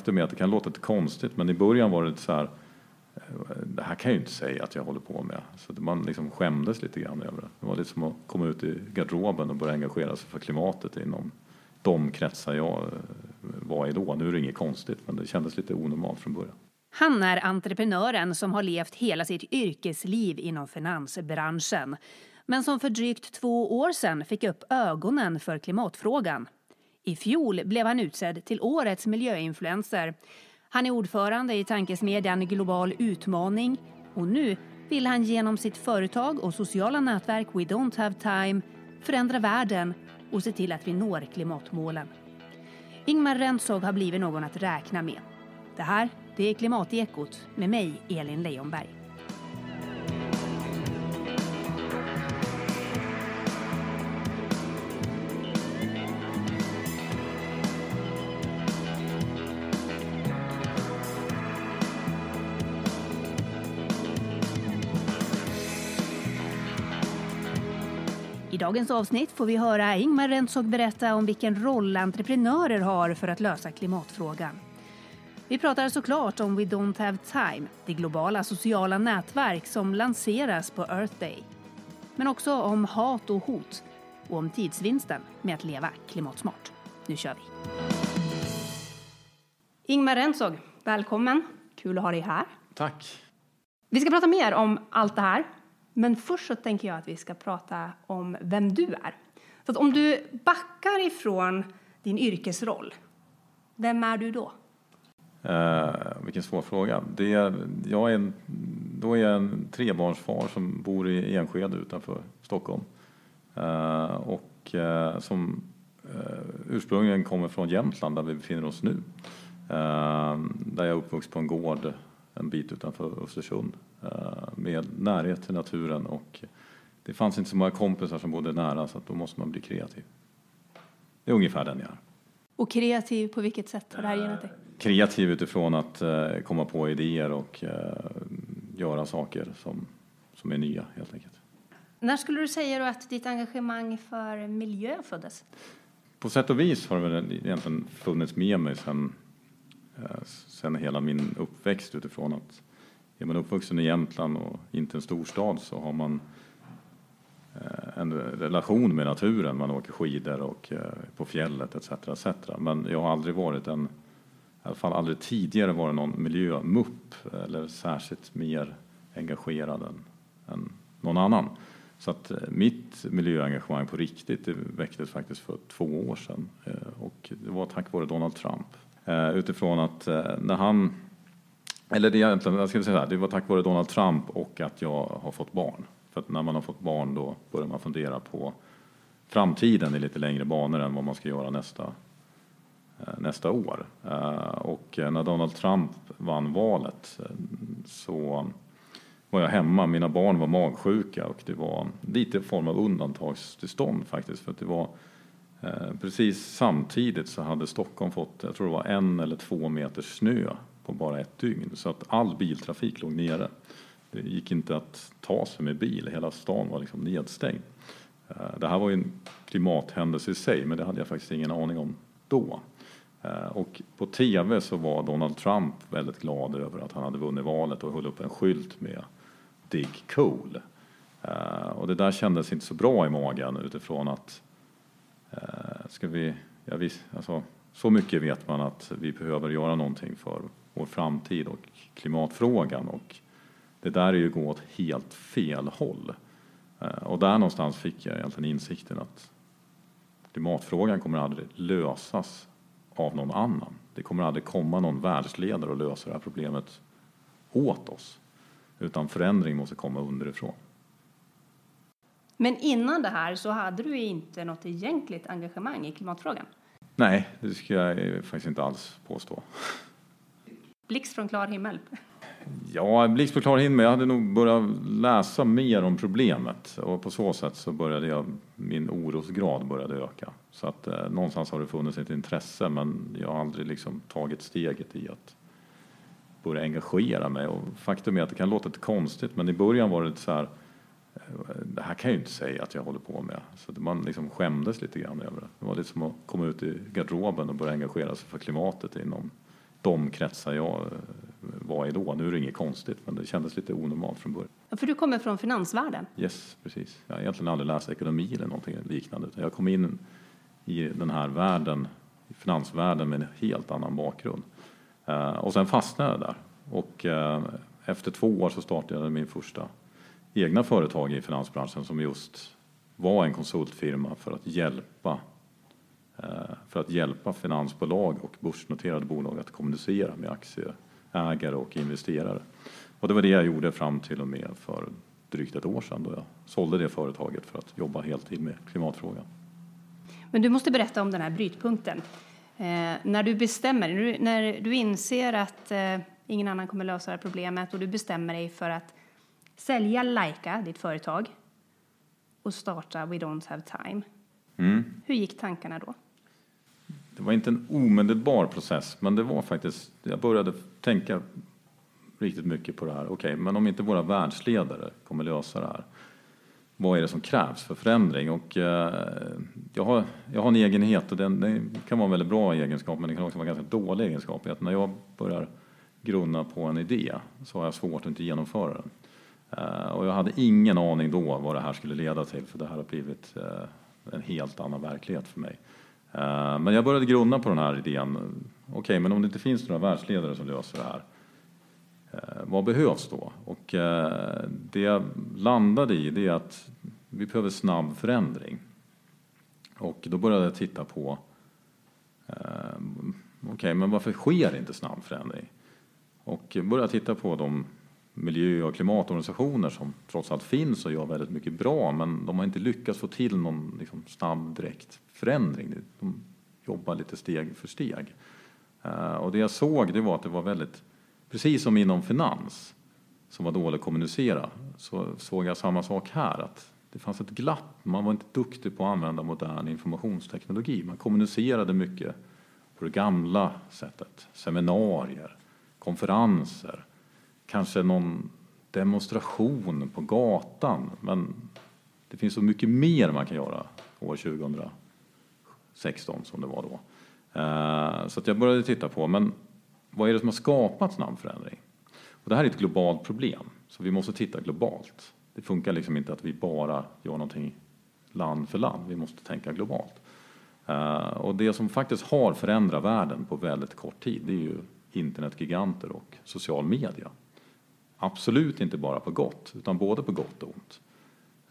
faktum är att det kan låta lite konstigt men i början var det lite så här eh, det här kan jag ju inte säga att jag håller på med. Så man liksom skämdes lite grann över det. Det var lite som att komma ut i garderoben och börja engagera sig för klimatet inom de kretsar jag eh, var i då. Nu är det inget konstigt men det kändes lite onormalt från början. Han är entreprenören som har levt hela sitt yrkesliv inom finansbranschen men som för drygt två år sedan fick upp ögonen för klimatfrågan. I fjol blev han utsedd till årets miljöinfluencer. Han är ordförande i tankesmedjan Global Utmaning och nu vill han genom sitt företag och sociala nätverk We Don't Have Time förändra världen och se till att vi når klimatmålen. Ingmar Rentzhog har blivit någon att räkna med. Det här det är Klimatekot med mig, Elin Leijonberg. Dagens avsnitt får vi höra Ingmar Rentzhog berätta om vilken roll entreprenörer har för att lösa klimatfrågan. Vi pratar såklart om We Don't Have Time, det globala sociala nätverk som lanseras på Earth Day. Men också om hat och hot och om tidsvinsten med att leva klimatsmart. Nu kör vi! Ingmar Rentzhog, välkommen. Kul att ha dig här. Tack. Vi ska prata mer om allt det här men först så tänker jag att vi ska prata om vem du är. Så om du backar ifrån din yrkesroll, vem är du då? Eh, vilken svår fråga. Det jag är en, då är jag en trebarnsfar som bor i Enskede utanför Stockholm. eh, och eh, som eh, ursprungligen kommer från Jämtland där vi befinner oss nu. Eh, där jag är uppvuxen på en gård en bit utanför Östersund med närhet till naturen och det fanns inte så många kompisar som bodde nära så att då måste man bli kreativ. Det är ungefär den jag är. Och kreativ på vilket sätt har det här gynnat dig? Kreativ utifrån att uh, komma på idéer och göra saker som, som är nya helt enkelt. När skulle du säga att ditt engagemang för miljö föddes? På sätt och vis har det egentligen funnits med mig uh, Eh, sen hela min uppväxt utifrån att är man uppvuxen i Jämtland och inte en storstad så har man eh, en relation med naturen. Man åker skidor och eh, på fjället etc. etc. Men jag har aldrig varit en, i alla fall aldrig tidigare varit någon miljömupp eller särskilt mer engagerad än, än någon annan. Så att mitt miljöengagemang på riktigt det väcktes faktiskt för två år sedan och det var tack vare Donald Trump. Eh, utifrån att eh, när han eller det, egentligen, jag ska säga här, det var tack vare Donald Trump och att jag har fått barn. För att när man har fått barn då börjar man fundera på framtiden i lite längre banor än vad man ska göra nästa, eh, nästa år. Eh, och när Donald Trump vann valet eh, så var jag hemma, mina barn var magsjuka och det var lite form av undantagstillstånd faktiskt. För att det var Eh, precis samtidigt så hade Stockholm fått, jag tror det var en eller två meter snö på bara ett dygn. Så att all biltrafik låg nere. Det gick inte att ta sig med bil, hela stan var liksom nedstängd. Eh, det här var ju en klimathändelse i sig, men det hade jag faktiskt ingen aning om då. Eh, och på TV så var Donald Trump väldigt glad över att han hade vunnit valet och höll upp en skylt med Dig Cool. Och det där kändes inte så bra i magen utifrån att ska vi, ja, vi alltså, så mycket vet man att vi behöver göra någonting för vår framtid och klimatfrågan. Och det där är ju att gå åt helt fel håll. Eh, och där någonstans fick jag egentligen insikten att klimatfrågan kommer aldrig lösas av någon annan. Det kommer aldrig komma någon världsledare och lösa det här problemet åt oss. Utan förändring måste komma underifrån. Men innan det här så hade du inte något egentligt engagemang i klimatfrågan? Nej, det ska jag faktiskt inte alls påstå. Blixt från klar himmel? Ja, blixt från klar himmel. Jag hade nog börjat läsa mer om problemet och på så sätt så började jag, min orosgrad började öka. Så att eh, någonstans har det funnits ett intresse men jag har aldrig liksom tagit steget i att börja engagera mig. Och faktum är att det kan låta lite konstigt men i början var det så här det här kan jag ju inte säga att jag håller på med. Så man liksom skämdes lite grann över det. Det var lite som att komma ut i garderoben och börja engagera sig för klimatet inom de kretsar jag var i då. Nu är det inget konstigt, men det kändes lite onormalt från början. För du kommer från finansvärlden? Yes, precis. Jag har egentligen aldrig läst ekonomi eller någonting liknande. Jag kom in i den här världen, finansvärlden med en helt annan bakgrund. Och sen fastnade jag där. Och efter två år så startade jag min första egna företag i finansbranschen som just var en konsultfirma för att hjälpa eh, för att hjälpa finansbolag och börsnoterade bolag att kommunicera med aktieägare och investerare. Och det var det jag gjorde fram till och med för drygt ett år sedan då jag sålde det företaget för att jobba heltid med klimatfrågan. Men du måste berätta om den här brytpunkten. Eh, när du bestämmer, när du, när du inser att eh, ingen annan kommer lösa det här problemet och du bestämmer dig för att sälja Laika, ditt företag, och starta We Don't Have Time. Mm. Hur gick tankarna då? Det var inte en omedelbar process, men det var faktiskt, jag började tänka riktigt mycket på det här. Okej, okay, men om inte våra världsledare kommer lösa det här, vad är det som krävs för förändring? Och eh, jag, har, jag har en egenhet och den, den, kan vara en väldigt bra egenskap, men den kan också vara en ganska dålig egenskap. Att när jag börjar grunna på en idé så har jag svårt att inte genomföra den. Eh, och jag hade ingen aning då vad det här skulle leda till, för det här har blivit eh, en helt annan verklighet för mig. Eh, men jag började grunna på den här idén. Okej, okay, men om det inte finns några världsledare som löser det här, vad behövs då? Och det jag landade i det är att vi behöver snabb förändring. Och då började jag titta på, okej, okay, men varför sker inte snabb förändring? Och började titta på de miljö och klimatorganisationer som trots allt finns och gör väldigt mycket bra men de har inte lyckats få till någon liksom, snabb direkt förändring. De jobbar lite steg för steg. Eh, och det jag såg det var att det var väldigt, precis som inom finans som var dåligt att kommunicera, så såg jag samma sak här. att Det fanns ett glapp, man var inte duktig på att använda modern informationsteknologi. Man kommunicerade mycket på det gamla sättet, seminarier, konferenser, kanske någon demonstration på gatan. Men det finns så mycket mer man kan göra år 2016 som det var då. Eh, så att jag började titta på, men vad är det som har skapat snabb förändring? Och det här är ett globalt problem, så vi måste titta globalt. Det funkar liksom inte att vi bara gör någonting land för land, vi måste tänka globalt. Eh, och det som faktiskt har förändrat världen på väldigt kort tid, det är ju internetgiganter och social media. Absolut inte bara på gott, utan både på gott och ont.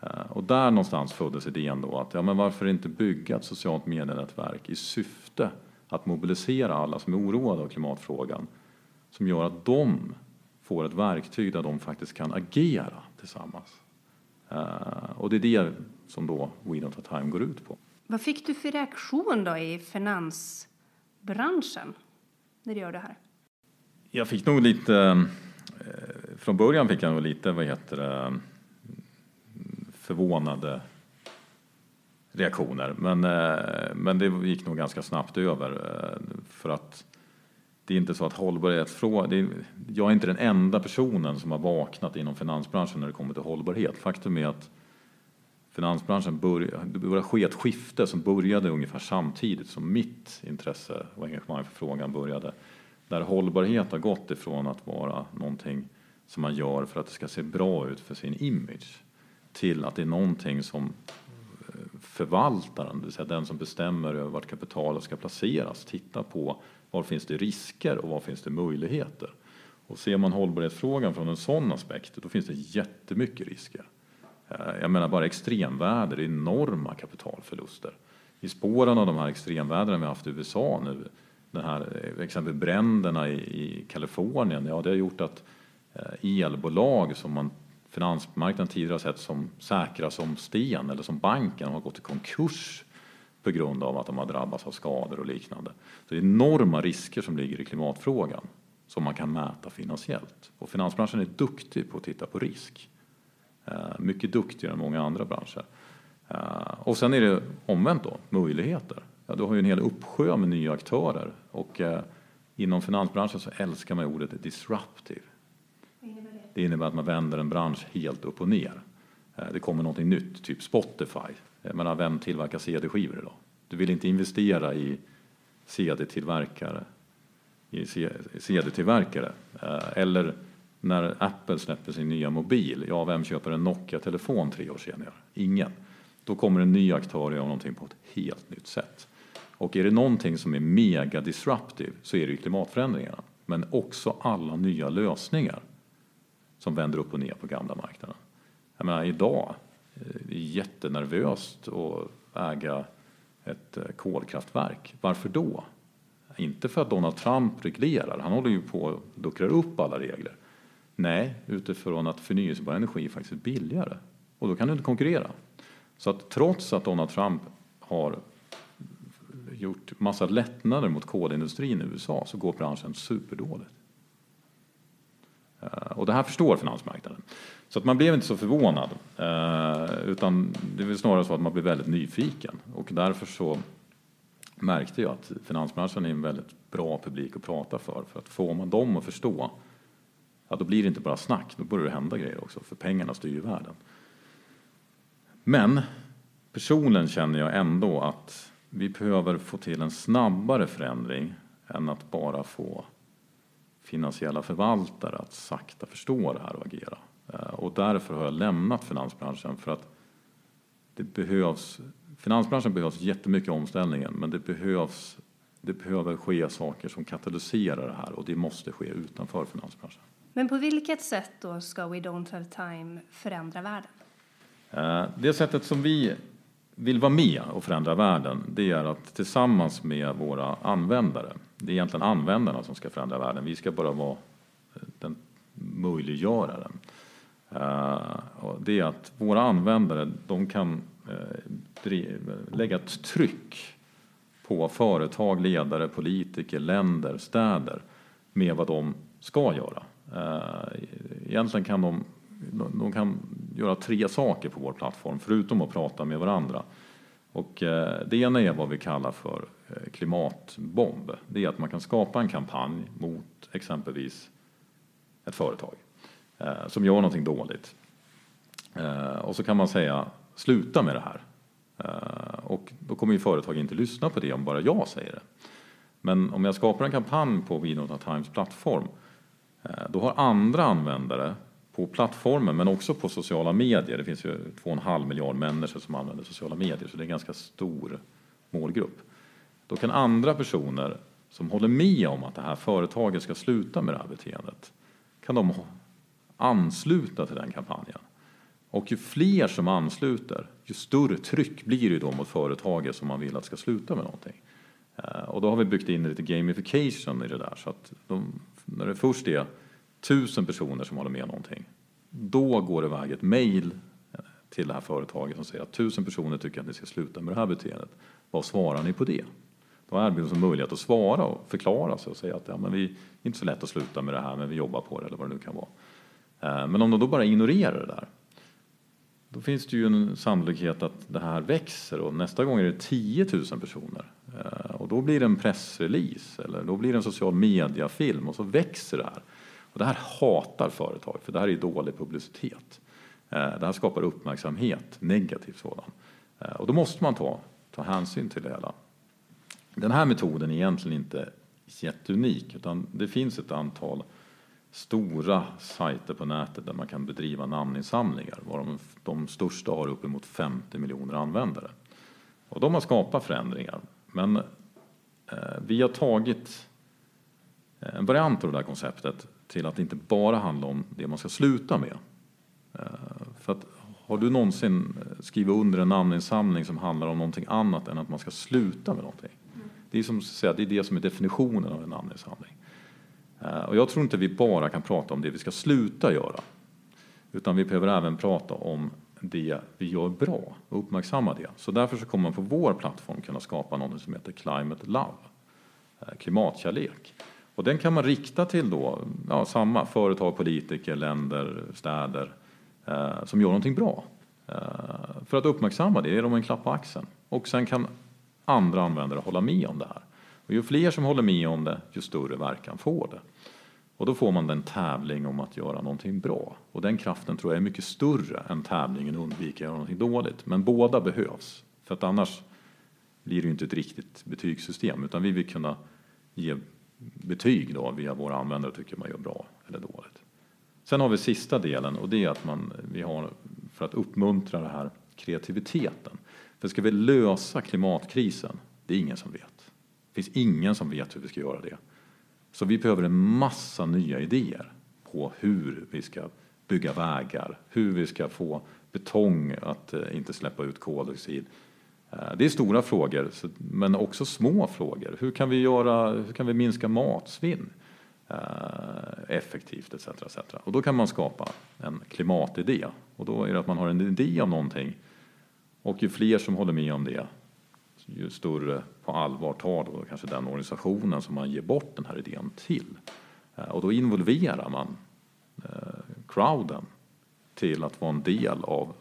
Eh, och där någonstans föddes idén då att ja, men varför inte bygga ett socialt medienätverk i syfte att mobilisera alla som är oroade av klimatfrågan som gör att de får ett verktyg där de faktiskt kan agera tillsammans. Eh, och det är det som då We Don't Have Time går ut på. Vad fick du för reaktion då i finansbranschen när du gör det här? Jag fick nog lite eh, från början fick jag nog lite, vad heter det, förvånade reaktioner. Men, eh, men det gick nog ganska snabbt över eh, för att det är inte så att hållbarhetsfrågan, jag är inte den enda personen som har vaknat inom finansbranschen när det kommer till hållbarhet. Faktum är att finansbranschen började, det började ske ett skifte som började ungefär samtidigt som mitt intresse och engagemang för frågan började. Där hållbarhet har gått ifrån att vara någonting som man gör för att det ska se bra ut för sin image till att det är någonting som eh, förvaltaren, det vill säga den som bestämmer över vart kapitalet ska placeras, tittar på var finns det risker och var finns det möjligheter. Och ser man hållbarhetsfrågan från en sån aspekt, då finns det jättemycket risker. Eh, jag menar bara extremväder, enorma kapitalförluster. I spåren av de här extremvädren vi haft i USA nu, den här eh, exempel bränderna i, i Kalifornien, ja det har gjort att Eh, elbolag som man finansmarknaden tidigare har sett som säkra som sten eller som banken har gått i konkurs på grund av att de har drabbats av skador och liknande. Så det är enorma risker som ligger i klimatfrågan som man kan mäta finansiellt. Och finansbranschen är duktig på att titta på risk. Eh, mycket duktigare än många andra branscher. Eh, och sen är det omvänt då, möjligheter. Ja, du har ju en hel uppsjö med nya aktörer och inom finansbranschen så älskar man ordet disruptive. Det innebär att man vänder en bransch helt upp och ner. Eh, det kommer någonting nytt, typ Spotify. Eh, Jag menar, vem tillverkar CD-skivor idag? Du vill inte investera i CD-tillverkare i CD-tillverkare. Eh, eller när Apple släpper sin nya mobil, ja vem köper en Nokia-telefon tre år senare? Ingen. Då kommer en ny aktör och gör någonting på ett helt nytt sätt. Och är det någonting som är mega disruptive så är det ju klimatförändringarna. Men också alla nya lösningar som vänder upp och ner på gamla marknaden. Jag menar idag, eh, det jättenervöst att äga ett eh, kolkraftverk. Varför då? Inte för att Donald Trump reglerar, han håller ju på att luckra upp alla regler. Nej, utifrån att förnyelsebar energi faktiskt är billigare. Och då kan du inte konkurrera. Så att trots att Donald Trump har gjort massa lättnader mot kolindustrin i USA så går branschen superdåligt. Eh, och det här förstår finansmarknaden. Så att man blev inte så förvånad, eh, utan det är väl snarare så att man blev väldigt nyfiken. Och därför så märkte jag att finansbranschen är en väldigt bra publik att prata för. För att får man dem att förstå, ja då blir det inte bara snack, då börjar det hända grejer också, för pengarna styr ju världen. Men personligen känner jag ändå att vi behöver få till en snabbare förändring än att bara få finansiella förvaltare att sakta förstå det här och agera. Och därför har jag lämnat finansbranschen för att det behövs, finansbranschen behövs jättemycket omställningen men det behövs, det behöver ske saker som katalyserar det här och det måste ske utanför finansbranschen. Men på vilket sätt då ska We Don't Have Time förändra världen? Det sättet som vi vill vara med och förändra världen, det är att tillsammans med våra användare, det är egentligen användarna som ska förändra världen, vi ska bara vara eh, den möjliggöraren. Eh, det är att våra användare, de kan eh, lägga ett tryck på företag, ledare, politiker, länder, städer med vad de ska göra. Egentligen kan de, de kan göra tre saker på vår plattform förutom att prata med varandra. Och det ena är vad vi kallar för Eh, klimatbomb. Det är att man kan skapa en kampanj mot exempelvis ett företag eh, som gör någonting dåligt. Eh, och så kan man säga sluta med det här. Och då kommer ju företag inte lyssna på det om bara jag säger det. Men om jag skapar en kampanj på Vinota Times plattform, då har andra användare på plattformen men också på sociala medier, det finns ju 2,5 miljard människor som använder sociala medier så det är en ganska stor målgrupp. Då kan andra personer som håller med om att det här företaget ska sluta med det här beteendet, kan de ansluta till den kampanjen. Och ju fler som ansluter, ju större tryck blir det då mot företaget som man vill att ska sluta med någonting. Eh, och då har vi byggt in lite gamification i det där så att de, när det först är tusen personer som håller med någonting, då går det iväg ett mejl eh, till det här företaget som säger att tusen personer tycker att ni ska sluta med det här beteendet. Vad svarar ni på det? Då erbjuder de möjlighet att svara och förklara sig och säga att ja, men vi är inte så lätt att sluta med det här men vi jobbar på det eller vad det nu kan vara. Eh, men om de då bara ignorerar det där, då finns det ju en sannolikhet att det här växer och nästa gång är det 10 000 personer. Eh, och då blir det en pressrelease eller då blir det en social mediafilm och så växer det här. Och det här hatar företag, för det här är dålig publicitet. Eh, det här skapar uppmärksamhet, negativ sådan. Och då måste man ta, ta hänsyn till det hela. Den här metoden är egentligen inte jätteunik, utan det finns ett antal stora sajter på nätet där man kan bedriva namninsamlingar, varav de största har uppemot 50 miljoner användare. Och de har skapat förändringar, men eh, vi har tagit eh, en variant av det här konceptet till att inte bara handla om det man ska sluta med. Eh, för att har du någonsin skrivit under en namninsamling som handlar om någonting annat än att man ska sluta med någonting? Det är som att säga, det är det som är definitionen av en namninsamling. Eh, och jag tror inte vi bara kan prata om det vi ska sluta göra, utan vi behöver även prata om det vi gör bra och uppmärksamma det. Så därför så kommer man på vår plattform kunna skapa något som heter Climate Love, eh, klimatkärlek. Och den kan man rikta till då, ja, samma företag, politiker, länder, städer eh, som gör någonting bra. Eh, för att uppmärksamma det, ge dem en klapp på axeln. Och sen kan andra användare hålla med om det här. Och ju fler som håller med om det, ju större verkan får det. Och då får man den tävling om att göra någonting bra. Och den kraften tror jag är mycket större än tävlingen undvika att göra någonting dåligt. Men båda behövs. För att annars blir det ju inte ett riktigt betygssystem. Utan vi vill kunna ge betyg då via våra användare tycker man gör bra eller dåligt. Sen har vi sista delen och det är att man, vi har för att uppmuntra den här kreativiteten. För ska vi lösa klimatkrisen, det är ingen som vet. Det finns ingen som vet hur vi ska göra det. Så vi behöver en massa nya idéer på hur vi ska bygga vägar, hur vi ska få betong att eh, inte släppa ut koldioxid. Eh, det är stora frågor, men också små frågor. Hur kan vi, göra, hur kan vi minska matsvinn eh, effektivt etc, etc. Och då kan man skapa en klimatidé. Och då är det att man har en idé om någonting och ju fler som håller med om det ju större på allvar tar då kanske den organisationen som man ger bort den här idén till. Och då involverar man crowden till att vara en del av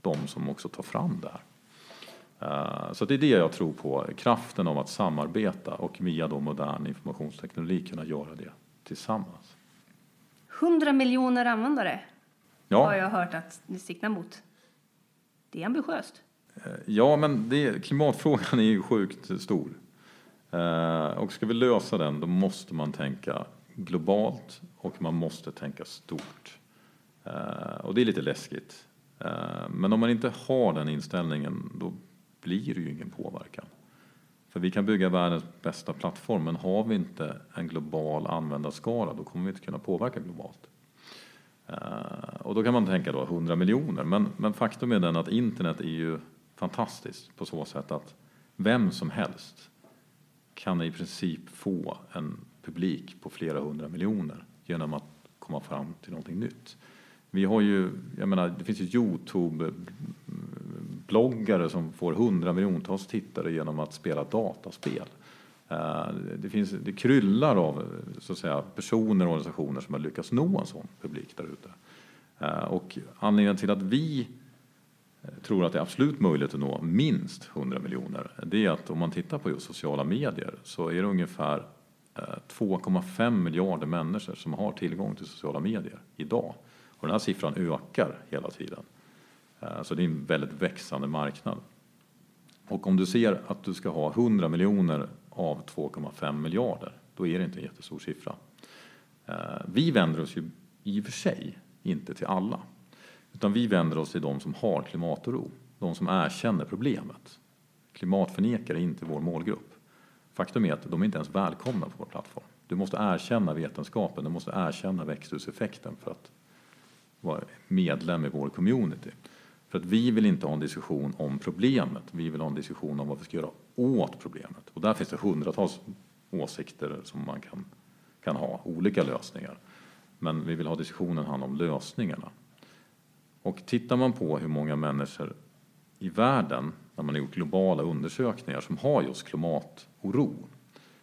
de som också tar fram det här. Eh, så det är det jag tror på, kraften av att samarbeta och via då modern informationsteknologi kunna göra det tillsammans. 100 miljoner användare ja. har jag hört att ni siktar mot. Det är ambitiöst. Eh, ja, men det, klimatfrågan är ju sjukt stor. Eh, och ska vi lösa den, då måste man tänka globalt och man måste tänka stort. Eh, och det är lite läskigt. Men om man inte har den inställningen, då blir det ju ingen påverkan. För vi kan bygga världens bästa plattform, men har vi inte en global användarskara då kommer vi inte kunna påverka globalt. Eh, och då kan man tänka då 100 miljoner, men, men faktum är den att internet är ju fantastiskt på så sätt att vem som helst kan i princip få en publik på flera hundra miljoner genom att komma fram till någonting nytt. Vi har ju, jag menar, det finns ju Youtube bloggare som får hundra miljontals tittare genom att spela dataspel. Eh, det, finns, det kryllar av så att säga, personer och organisationer som har lyckats nå en sån publik där ute. Eh, och anledningen till att vi eh, tror att det är absolut möjligt att nå minst 100 miljoner, det är att om man tittar på just sociala medier så är det ungefär 2,5 miljarder människor som har tillgång till sociala medier idag. Och den här siffran ökar hela tiden. Så det är en väldigt växande marknad. Och om du ser att du ska ha 100 miljoner av 2,5 miljarder, då är det inte en jättestor siffra. Eh, vi vänder oss ju i och för sig inte till alla, utan vi vänder oss till de som har klimatoro, de som erkänner problemet. Klimatförnekare är inte vår målgrupp. Faktum är att de är inte ens välkomna på vår plattform. Du måste erkänna vetenskapen, du måste erkänna växthuseffekten för att vara medlem i vår community. För att vi vill inte ha en diskussion om problemet, vi vill ha en diskussion om vad vi ska göra åt problemet. Och där finns det hundratals åsikter som man kan, kan ha, olika lösningar. Men vi vill ha diskussionen handla om lösningarna. Och tittar man på hur många människor i världen, när man har gjort globala undersökningar, som har just klimatoro,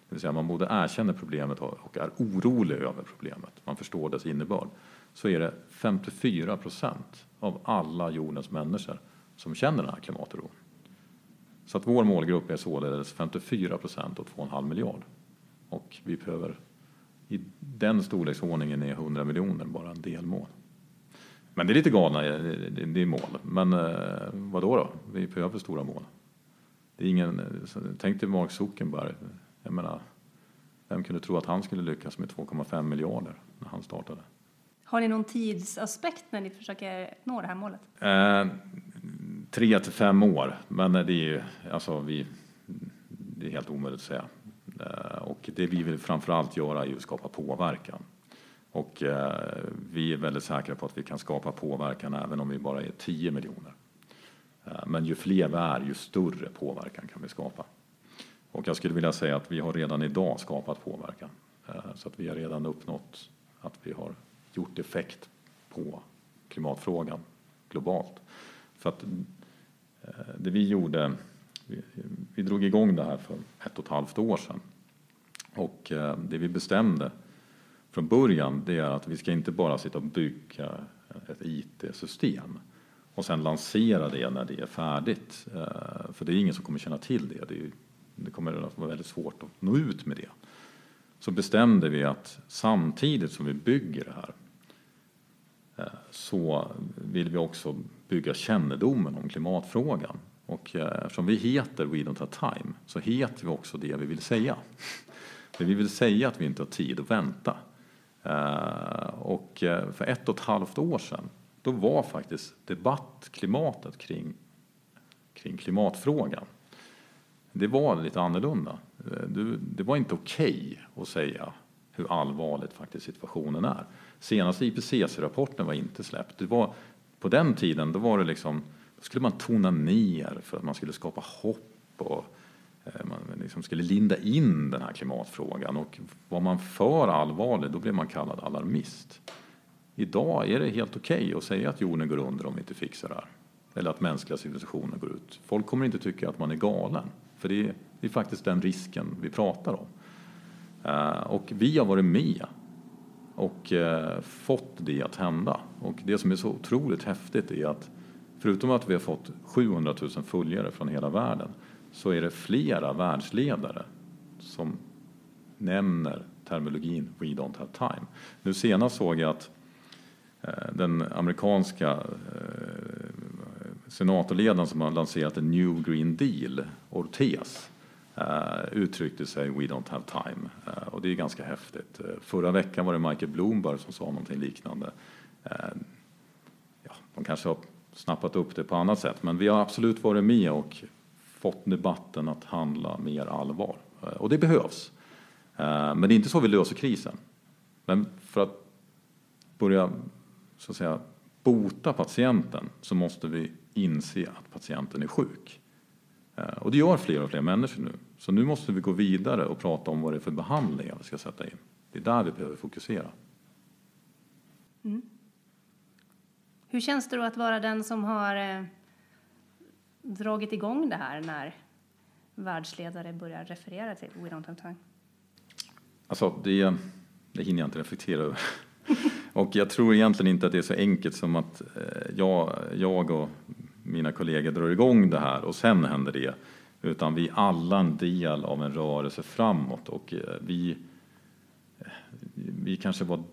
det vill säga man både erkänner problemet och är orolig över problemet, man förstår dess innebörd, så är det 54 procent av alla jordens människor som känner den här klimatoron. Så att vår målgrupp är således 54 procent och 2,5 miljard. Och vi behöver, i den storleksordningen är 100 miljoner bara en delmål. Men det är lite galna det är mål. Men eh, vad då, då? Vi behöver stora mål. Det är ingen, tänk dig Mark Zuckerberg. Jag menar, vem kunde tro att han skulle lyckas med 2,5 miljarder när han startade? Har ni någon tidsaspekt när ni försöker nå det här målet? Eh, tre till fem år, men det är ju alltså vi, det är helt omöjligt att säga. Eh, och det vi vill framförallt göra är att skapa påverkan. Och eh, vi är väldigt säkra på att vi kan skapa påverkan även om vi bara är 10 miljoner. Eh, men ju fler vi är, ju större påverkan kan vi skapa. Och jag skulle vilja säga att vi har redan idag skapat påverkan. Så att vi har redan uppnått att vi har gjort effekt på klimatfrågan globalt. För att Eh, det vi gjorde, vi, vi drog igång det här för ett och ett halvt år sedan. Och eh, det vi bestämde från början det är att vi ska inte bara sitta och bygga ett IT-system och sen lansera det när det är färdigt. Eh, för det är ingen som kommer känna till det. Det, det kommer att vara väldigt svårt att nå ut med det. Så bestämde vi att samtidigt som vi bygger det här så vill vi också bygga kännedomen om klimatfrågan. Och eh, eftersom vi heter We Don't Have Time så heter vi också det vi vill säga. Det vi vill säga att vi inte har tid att vänta. Eh, och eh, för ett och ett halvt år sedan, då var faktiskt debattklimatet kring, kring klimatfrågan, det var lite annorlunda. Det var inte okej okay att säga hur allvarligt faktiskt situationen är. Senaste IPCC-rapporten var inte släppt. Det var, på den tiden då var det liksom, då skulle man tona ner för att man skulle skapa hopp och eh, man liksom skulle linda in den här klimatfrågan. Och var man för allvarlig då blev man kallad alarmist. Idag är det helt okej okay att säga att jorden går under om vi inte fixar det här. Eller att mänskliga civilisationer går ut. Folk kommer inte tycka att man är galen. För det är, det är faktiskt den risken vi pratar om. Eh, och vi har varit med och eh, fått det att hända. Och det som är så otroligt häftigt är att förutom att vi har fått 700 000 följare från hela världen så är det flera världsledare som nämner terminologin We don't have time. Nu senast såg jag att eh, den amerikanska eh, senatorledaren som har lanserat en New Green Deal, Ortez, Uh, uttryckte sig We don't have time. Uh, och det är ganska häftigt. Uh, förra veckan var det Michael Bloomberg som sa någonting liknande. ja, de kanske har snappat upp det på annat sätt, men vi har absolut varit med och fått debatten att handla mer allvar. och det behövs. men det är inte så vi löser krisen. Men för att börja så att säga, bota patienten så måste vi inse att patienten är sjuk. Och det gör fler och fler människor nu. Så nu måste vi gå vidare och prata om vad det är för behandlingar vi ska sätta in. Det är där vi behöver fokusera. Mm. Hur känns det då att vara den som har eh, dragit igång det här när världsledare börjar referera till We don't have time? Alltså, det, det hinner jag inte reflektera över. och jag tror egentligen inte att det är så enkelt som att eh, jag, jag och mina kollegor drar igång det här och sen händer det. Utan vi är alla en del av en rörelse framåt och eh, vi, vi kanske var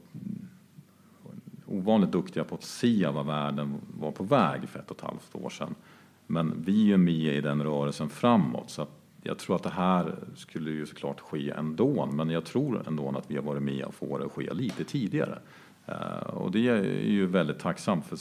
ovanligt duktiga på att se vad världen var på väg för ett och ett halvt år sedan. Men vi är med i den rörelsen framåt så jag tror att det här skulle ju såklart ske ändå men jag tror ändå att vi har varit med och få det att ske lite tidigare. Eh, och det är ju väldigt tacksamt för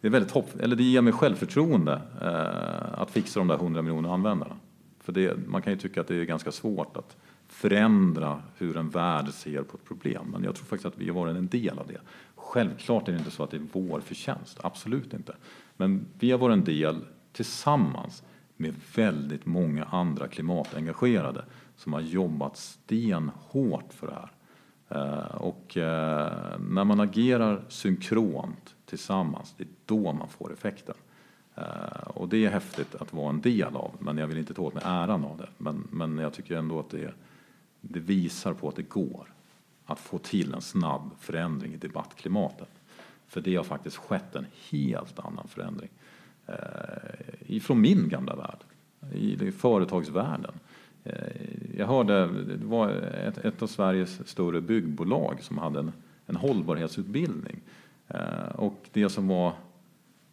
det, är väldigt hopp, eller det ger mig självförtroende eh, att fixa de där 100 miljoner användarna. För det, man kan ju tycka att det är ganska svårt att förändra hur en värld ser på ett problem. Men jag tror faktiskt att vi har varit en del av det. Självklart är det inte så att det är vår förtjänst, absolut inte. Men vi har varit en del tillsammans med väldigt många andra klimatengagerade som har jobbat stenhårt för det här. Eh, och eh, när man agerar synkront tillsammans, det är då man får effekten. Eh, och det är häftigt att vara en del av, men jag vill inte ta åt mig äran av det. Men, men jag tycker ändå att det, det visar på att det går att få till en snabb förändring i debattklimatet. För det har faktiskt skett en helt annan förändring. Eh, ifrån min gamla värld, i företagsvärlden. Eh, jag hörde, det var ett, ett av Sveriges större byggbolag som hade en, en hållbarhetsutbildning. Eh, och det som var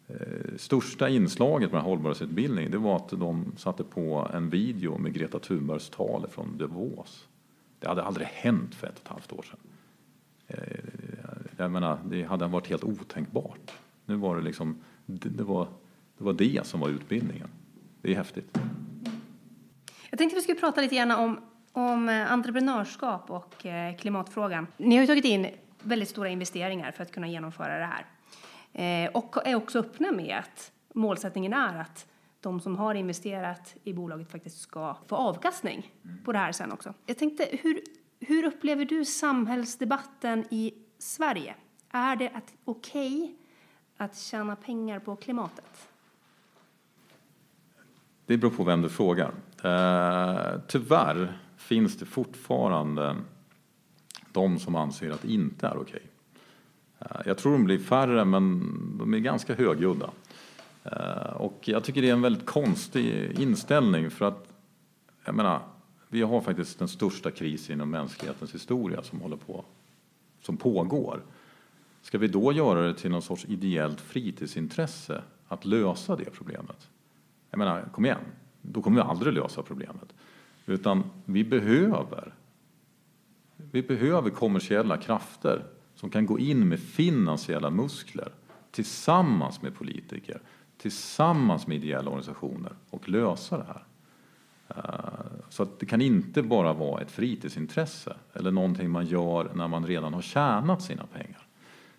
eh, största inslaget med hållbarhetsutbildningen det var att de satte på en video med Greta Thunbergs tal från Davos. Det hade aldrig hänt för ett och ett halvt år sedan. Eh, jag menar, det hade varit helt otänkbart. Nu var det liksom, det var det, var det som var utbildningen. Det är häftigt. Jag tänkte vi skulle prata lite grann om, om eh, entreprenörskap och eh, klimatfrågan. Ni har ju tagit in väldigt stora investeringar för att kunna genomföra det här. Eh, och är också öppna med att målsättningen är att de som har investerat i bolaget faktiskt ska få avkastning på det här sen också. Jag tänkte, hur, hur upplever du samhällsdebatten i Sverige? Är det okej okay att tjäna pengar på klimatet? Det beror på vem du frågar. Eh, tyvärr finns det fortfarande de som anser att det inte är okej. Eh, jag tror de blir färre, men de är ganska högljudda. Eh, och jag tycker det är en väldigt konstig inställning för att, jag menar, vi har faktiskt den största krisen inom mänsklighetens historia som håller på, som pågår. Ska vi då göra det till någon sorts ideellt fritidsintresse att lösa det problemet? Jag menar, kom igen, då kommer vi aldrig lösa problemet. Utan vi behöver Vi behöver kommersiella krafter som kan gå in med finansiella muskler tillsammans med politiker, tillsammans med ideella organisationer och lösa det här. Eh, så att det kan inte bara vara ett fritidsintresse eller någonting man gör när man redan har tjänat sina pengar.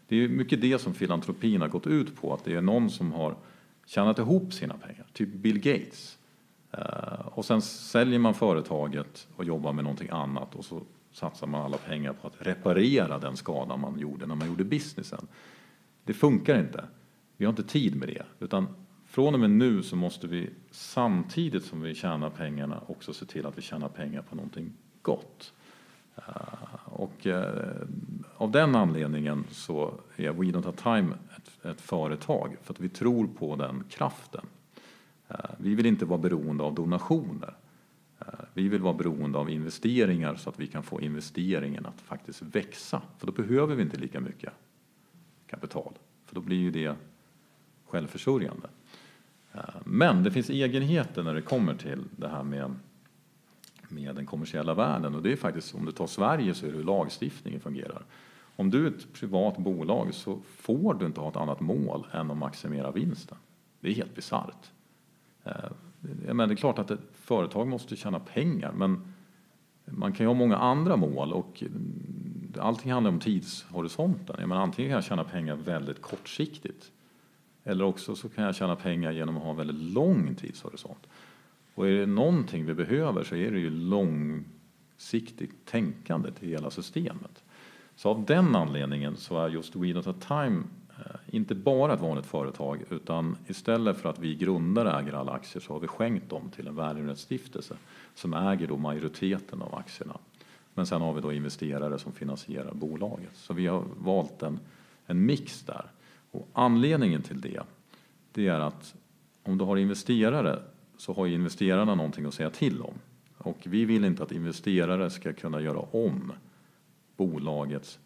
Det är mycket det som filantropin har gått ut på, att det är någon som har tjänat ihop sina pengar, typ Bill Gates. Eh, och sen säljer man företaget och jobbar med någonting annat och så satsar man alla pengar på att reparera den skada man gjorde när man gjorde businessen. Det funkar inte. Vi har inte tid med det. Utan från och med nu så måste vi samtidigt som vi tjänar pengarna också se till att vi tjänar pengar på någonting gott. Eh, och eh, av den anledningen så är We Don't Have Time ett, företag för att vi tror på den kraften. Eh, vi vill inte vara beroende av donationer. Eh, vi vill vara beroende av investeringar så att vi kan få investeringen att faktiskt växa. För då behöver vi inte lika mycket kapital. För då blir ju det självförsörjande. Eh, men det finns egenheter när det kommer till det här med, med den kommersiella världen och det är faktiskt, om du tar Sverige så är det hur lagstiftningen fungerar. Om du är ett privat bolag så får du inte ha ett annat mål än att maximera vinsten. Det är helt bisarrt. Eh, men det är klart att ett företag måste tjäna pengar men man kan ju ha många andra mål och mm, allting handlar om tidshorisonten. Jag menar, antingen kan jag tjäna pengar väldigt kortsiktigt eller också så kan jag tjäna pengar genom att ha en väldigt lång tidshorisont. Och är det någonting vi behöver så är det ju långsiktigt tänkande till hela systemet. Så av den anledningen så är just We Don't Have Time eh, inte bara ett vanligt företag utan istället för att vi grundare äger alla aktier så har vi skänkt dem till en välgörenhetsstiftelse som äger då majoriteten av aktierna. Men sen har vi då investerare som finansierar bolaget. Så vi har valt en, en mix där. Och anledningen till det, det är att om du har investerare så har investerarna någonting att säga till om. Och vi vill inte att investerare ska kunna göra om bolagets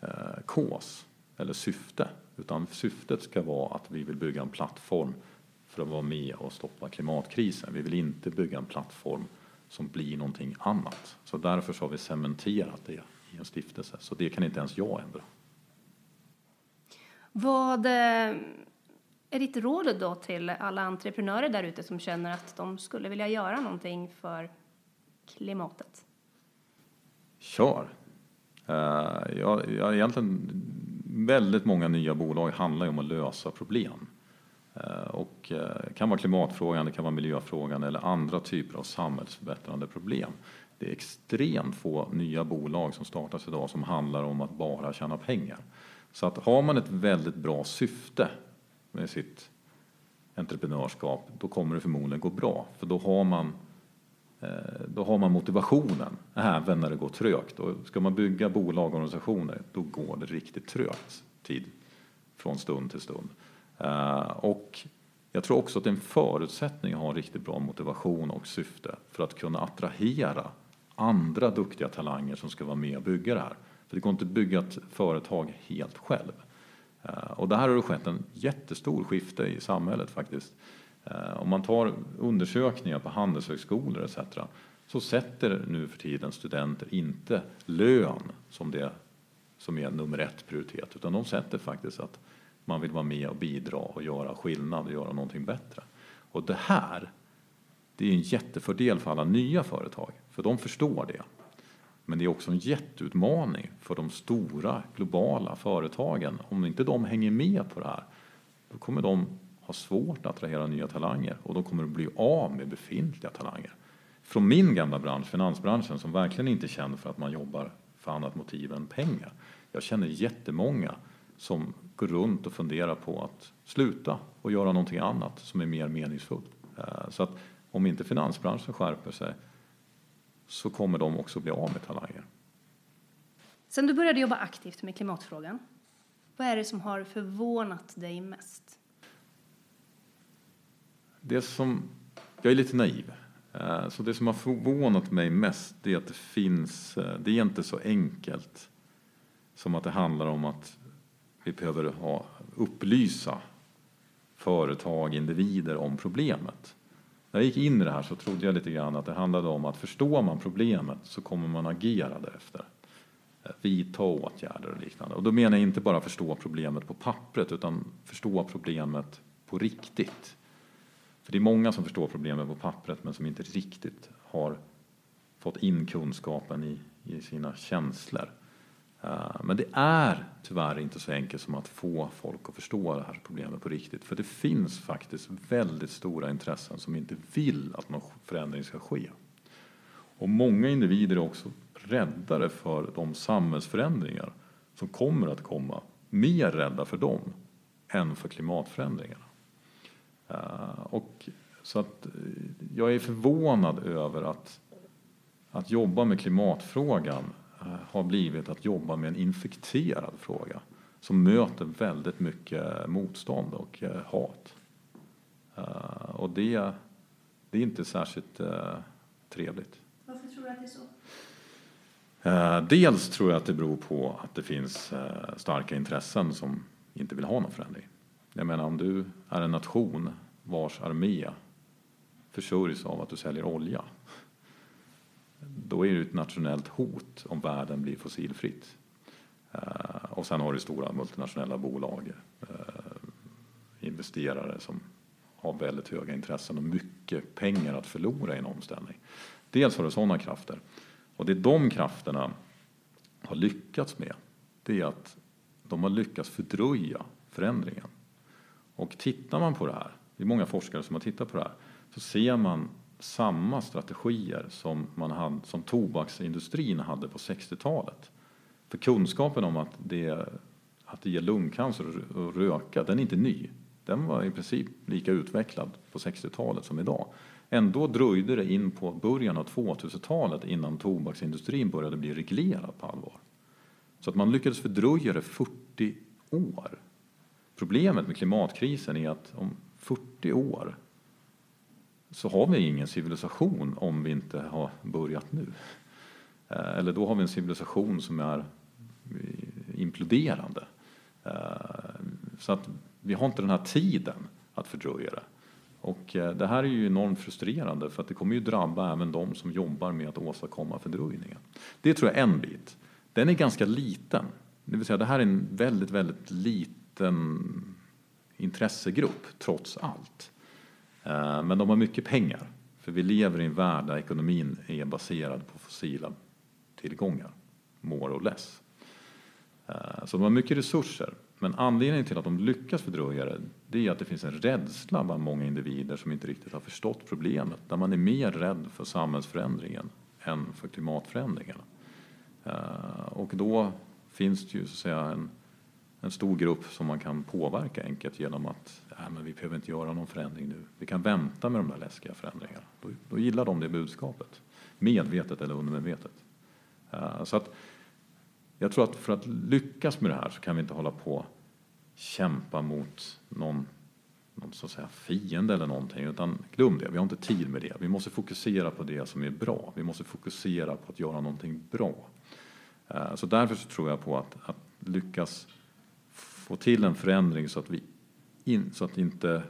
eh, kås eller syfte. Utan syftet ska vara att vi vill bygga en plattform för att vara med och stoppa klimatkrisen. Vi vill inte bygga en plattform som blir någonting annat. Så därför så har vi cementerat det i en stiftelse. Så det kan inte ens jag ändra. Vad eh, är ditt råd då till alla entreprenörer där ute som känner att de skulle vilja göra någonting för klimatet? Kör! Eh, jag, jag, egentligen, väldigt många nya bolag handlar ju om att lösa problem. Eh, och det kan vara klimatfrågan, det kan vara miljöfrågan eller andra typer av samhällsförbättrande problem. Det är extremt få nya bolag som startas idag som handlar om att bara tjäna pengar. Så att har man ett väldigt bra syfte med sitt entreprenörskap, då kommer det förmodligen gå bra. För då har man, Eh, då har man motivationen, även när det går trögt. Och ska man bygga bolag och organisationer, då går det riktigt trögt tid från stund till stund. Eh, och jag tror också att det är en förutsättning att ha en riktigt bra motivation och syfte för att kunna attrahera andra duktiga talanger som ska vara med och bygga det här. För det går inte att bygga ett företag helt själv. Eh, och där har det skett en jättestor skifte i samhället faktiskt. Eh, om man tar undersökningar på handelshögskolor etc. så sätter nu för tiden studenter inte lön som det som är nummer ett prioritet utan de sätter faktiskt att man vill vara med och bidra och göra skillnad och göra någonting bättre. Och det här, det är en jättefördel för alla nya företag för de förstår det. Men det är också en jätteutmaning för de stora globala företagen. Om inte de hänger med på det här, då kommer de har svårt att attrahera nya talanger och de kommer att bli av med befintliga talanger. Från min gamla bransch, finansbranschen, som verkligen inte känner för att man jobbar för annat motiv än pengar. Jag känner jättemånga som går runt och funderar på att sluta och göra någonting annat som är mer meningsfullt. Eh, så att om inte finansbranschen skärper sig så kommer de också bli av med talanger. Sen du började jobba aktivt med klimatfrågan, vad är det som har förvånat dig mest? Det som, jag är lite naiv, eh, så det som har förvånat mig mest det är att det finns, eh, det är inte så enkelt som att det handlar om att vi behöver ha, upplysa företag, individer om problemet. när jag gick in i det här så trodde jag lite grann att det handlade om att förstår man problemet så kommer man agera därefter. Eh, vidta åtgärder och liknande. Och då menar jag inte bara förstå problemet på pappret utan förstå problemet på riktigt. För det är många som förstår problemet på pappret men som inte riktigt har fått in kunskapen i, i sina känslor. Eh, men det är tyvärr inte så enkelt som att få folk att förstå det här problemet på riktigt. För det finns faktiskt väldigt stora intressen som inte vill att någon förändring ska ske. Och många individer är också räddare för de samhällsförändringar som kommer att komma. Mer rädda för dem än för klimatförändringarna. Eh, och så att eh, jag är förvånad över att, att jobba med klimatfrågan Eh, har blivit att jobba med en infekterad fråga som möter väldigt mycket motstånd och hat. Och det, det är inte särskilt trevligt. Varför tror du att det är så? Dels tror jag att det beror på att det finns starka intressen som inte vill ha någon förändring. Jag menar om du är en nation vars armé försörjs av att du säljer olja då är det ett nationellt hot om världen blir fossilfritt. Eh, och sen har du stora multinationella bolag, eh, investerare som har väldigt höga intressen och mycket pengar att förlora i en omställning. Dels har du sådana krafter. Och det de krafterna har lyckats med, det är att de har lyckats fördröja förändringen. Och tittar man på det här, det är många forskare som har tittat på det här, så ser man samma strategier som, man hade, som tobaksindustrin hade på 60-talet. För kunskapen om att det, att det ger lungcancer att röka, den är inte ny. Den var i princip lika utvecklad på 60-talet som idag. Ändå dröjde det in på början av 2000-talet innan tobaksindustrin började bli reglerad på allvar. Så att man lyckades fördröja det 40 år. Problemet med klimatkrisen är att om 40 år så har vi ingen civilisation om vi inte har börjat nu. Eh, eller då har vi en civilisation som är eh, imploderande. Eh, så att vi har inte den här tiden att fördröja det. Och det här är ju enormt frustrerande för att det kommer ju drabba även de som jobbar med att åstadkomma fördröjningen. Det tror jag är en bit. Den är ganska liten. Det vill säga det här är en väldigt, väldigt liten intressegrupp trots allt. Eh, men de har mycket pengar, för vi lever i en värld där ekonomin är baserad på fossila tillgångar, more or less. Eh, så de har mycket resurser, men anledningen till att de lyckas fördröja det, det är att det finns en rädsla bland många individer som inte riktigt har förstått problemet, där man är mer rädd för samhällsförändringen än för klimatförändringarna. Eh, och då finns det ju så att säga en en stor grupp som man kan påverka enkelt genom att äh, men vi behöver inte göra någon förändring nu. Vi kan vänta med de där läskiga förändringarna. Då, då gillar de det budskapet, medvetet eller undermedvetet. Uh, så att jag tror att för att lyckas med det här så kan vi inte hålla på och kämpa mot någon, någon så att säga fiende eller någonting, utan glöm det, vi har inte tid med det. Vi måste fokusera på det som är bra. Vi måste fokusera på att göra någonting bra. Uh, så därför så tror jag på att, att lyckas få till en förändring så att vi, in, så att inte,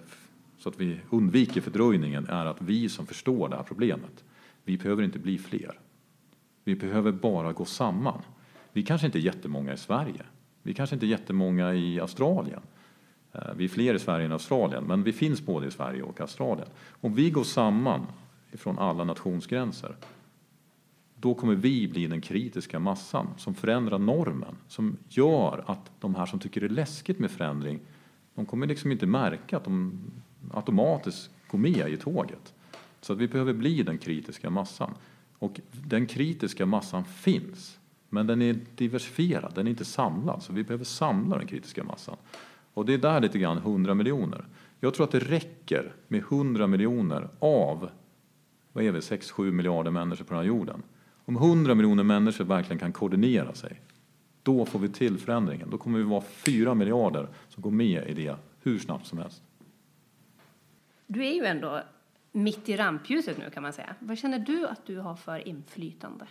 så att vi undviker fördröjningen är att vi som förstår det här problemet, vi behöver inte bli fler. Vi behöver bara gå samman. Vi kanske inte är jättemånga i Sverige. Vi kanske inte är jättemånga i Australien. Eh, vi är fler i Sverige än Australien, men vi finns både i Sverige och Australien. Om vi går samman ifrån alla nationsgränser då kommer vi bli den kritiska massan som förändrar normen, som gör att de här som tycker det är läskigt med förändring, de kommer liksom inte märka att de automatiskt går med i tåget. Så att vi behöver bli den kritiska massan. Och den kritiska massan finns, men den är diversifierad, den är inte samlad. Så vi behöver samla den kritiska massan. Och det är där lite grann 100 miljoner. Jag tror att det räcker med 100 miljoner av, vad är vi, 6-7 miljarder människor på den här jorden om 100 miljoner människor verkligen kan koordinera sig, då får vi till förändringen. Då kommer vi vara 4 miljarder som går med i det hur snabbt som helst. Du är ju ändå mitt i rampljuset nu kan man säga. Vad känner du att du har för inflytande?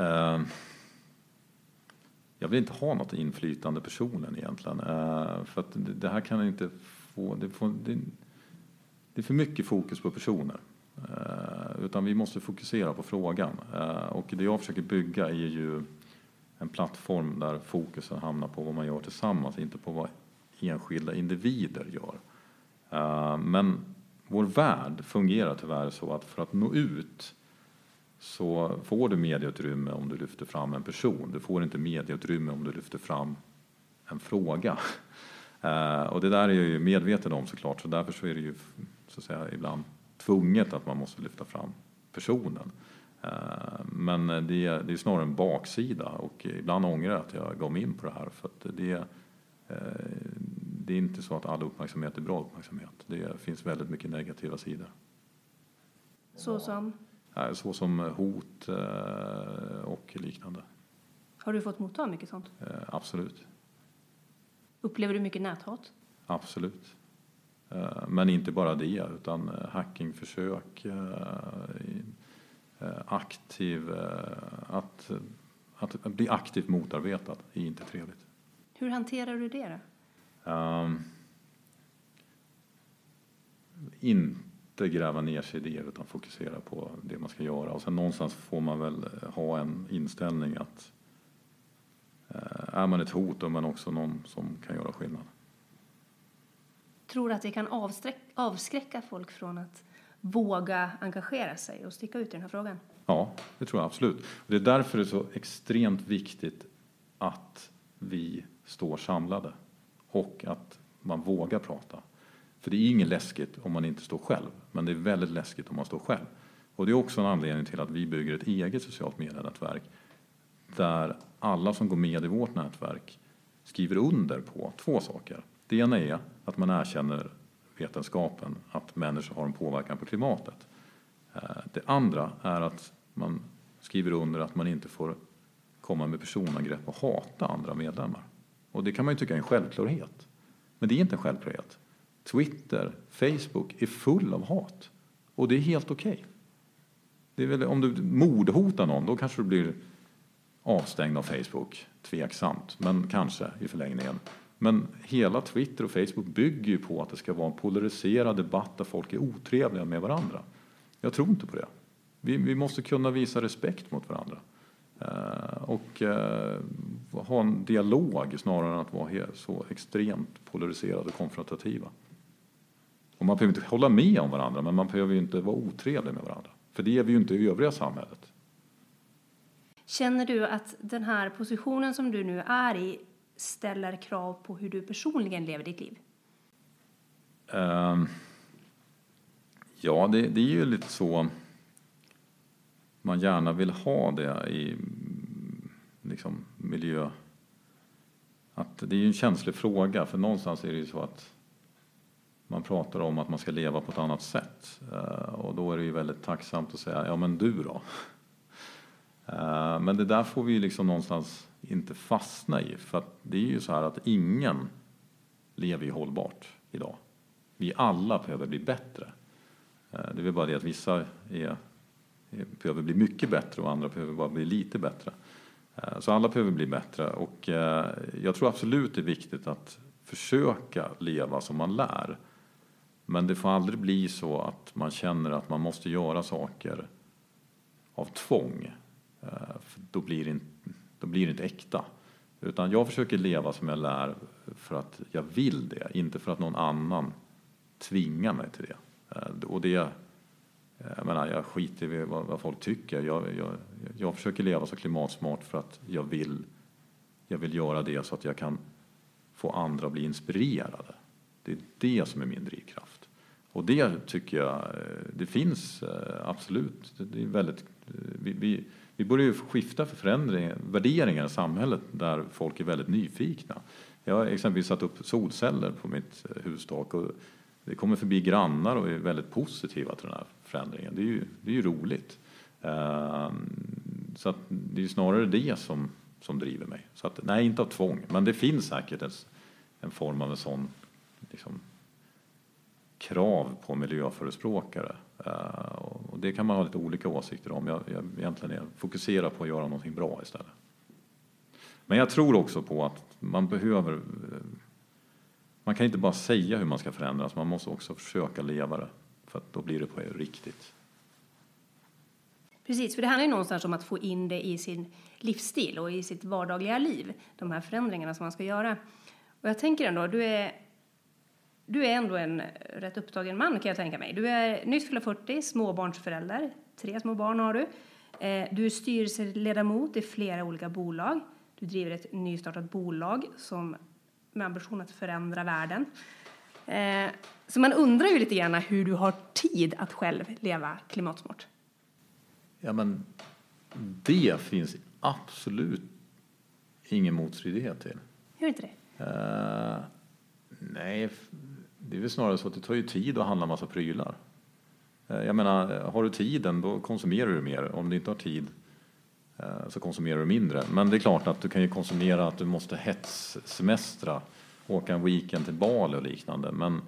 Uh, jag vill inte ha något inflytande personen egentligen. Uh, för det, här kan inte få... Det får, det, det är för mycket fokus på personer. Eh, utan vi måste fokusera på frågan. Eh, och det jag försöker bygga är ju en plattform där fokusen hamnar på vad man gör tillsammans, inte på vad enskilda individer gör. Eh, men vår värld fungerar tyvärr så att för att nå ut så får du medieutrymme om du lyfter fram en person. Du får inte medieutrymme om du lyfter fram en fråga. Och det där är jag ju medveten om såklart, så därför så är det ju så att säga ibland tvunget att man måste lyfta fram personen. Eh, men det, är, det är snarare en baksida och ibland ångrar jag att jag gav mig in på det här för att det, eh, det är inte så att all uppmärksamhet är bra uppmärksamhet. Det finns väldigt mycket negativa sidor. Så som? Så som hot eh, och liknande. Har du fått motta mycket sånt? Absolut. Upplever du mycket näthat? Absolut. Eh, men inte bara det, utan eh, hackingförsök, eh, aktiv, att, att bli aktivt motarbetad är inte trevligt. Hur hanterar du det då? Um, inte gräva ner sig i det utan fokusera på det man ska göra. Och sen någonstans får man väl ha en inställning att är man ett hot är man också någon som kan göra skillnad tror att det kan avskräcka folk från att våga engagera sig och sticka ut i den här frågan? Ja, det tror jag absolut. Det är därför det är så extremt viktigt att vi står samlade och att man vågar prata. För det är inget läskigt om man inte står själv, men det är väldigt läskigt om man står själv. Och det är också en anledning till att vi bygger ett eget socialt medienätverk där alla som går med i vårt nätverk skriver under på två saker. Det ena är att man erkänner vetenskapen att människor har en påverkan på klimatet. Eh, det andra är att man skriver under att man inte får komma med personangrepp och hata andra medlemmar. Och det kan man ju tycka är en självklarhet. Men det är inte en självklarhet. Twitter, Facebook är full av hat. Och det är helt okej. Okay. om du mordhotar någon, då kanske du blir avstängd av Facebook. Tveksamt, men kanske i förlängningen. Men hela Twitter och Facebook bygger ju på att det ska vara en polariserad debatt där folk är otrevliga med varandra. Jag tror inte på det. Vi, vi måste kunna visa respekt mot varandra. Eh, och eh, ha en dialog snarare än att vara så extremt polariserade och konfrontativa. Och man behöver inte hålla med om varandra, men man behöver ju inte vara otrevlig med varandra. För det är vi ju inte i övriga samhället. Känner du att den här positionen som du nu är i ställer krav på hur du personligen lever ditt liv? Um, ja, det, det, är ju lite så man gärna vill ha det i liksom, miljö... Att det är ju en känslig fråga, för någonstans är det ju så att man pratar om att man ska leva på ett annat sätt. Uh, och då är det ju väldigt tacksamt att säga, ja men du då? Uh, men det där får vi ju liksom någonstans inte fastna i. För att det är ju så här att ingen lever ju hållbart idag. Vi alla behöver bli bättre. Eh, det är väl bara det att vissa är, är, behöver bli mycket bättre och andra behöver bara bli lite bättre. Eh, så alla behöver bli bättre och eh, jag tror absolut det är viktigt att försöka leva som man lär. Men det får aldrig bli så att man känner att man måste göra saker av tvång. För då blir det inte då blir det inte äkta. Utan jag försöker leva som jag lär för att jag vill det, inte för att någon annan tvingar mig till det. Eh, och det, eh, jag menar, jag skiter i vad, vad folk tycker. Jag, jag, jag försöker leva så klimatsmart för att jag vill, jag vill göra det så att jag kan få andra att bli inspirerade. Det är det som är min drivkraft. Och det tycker jag, eh, det finns eh, absolut. Det är väldigt, eh, vi, vi vi börjar ju skifta för förändringar, värderingar i samhället där folk är väldigt nyfikna. Jag har exempelvis satt upp solceller på mitt hustak och det kommer förbi grannar och är väldigt positiva till den här förändringen. Det är ju, det är ju roligt. Ehm, så att det är snarare det som, som driver mig. Så att, nej, inte av tvång, men det finns säkert en, en form av en sån liksom, krav på miljöförespråkare. Eh, och det kan man ha lite olika åsikter om. Jag, jag egentligen är fokuserar på att göra någonting bra istället. Men jag tror också på att man behöver... Eh, man kan inte bara säga hur man ska förändras, man måste också försöka leva det. för att då blir det på riktigt. Precis, för det handlar ju någonstans om att få in det i sin livsstil och i sitt vardagliga liv, de här förändringarna som man ska göra. Och jag tänker ändå, du är, du är ändå en rätt upptagen man kan jag tänka mig. Du är nyss fyllda 40, småbarnsförälder, tre små barn har du. Eh, du är styrelseledamot i flera olika bolag. Du driver ett nystartat bolag som med ambition att förändra världen. Eh, så man undrar ju lite grann hur du har tid att själv leva klimatsmart. Ja, men det finns absolut ingen motstridighet till. Gör inte det? Uh, nej, det är väl snarare så att det tar ju tid att handla en massa prylar. Eh, jag menar, eh, har du tiden då konsumerar du mer. Om du inte har tid eh, så konsumerar du mindre. Men det är klart att du kan ju konsumera att du måste hetssemestra, åka en weekend till Bali och liknande. Men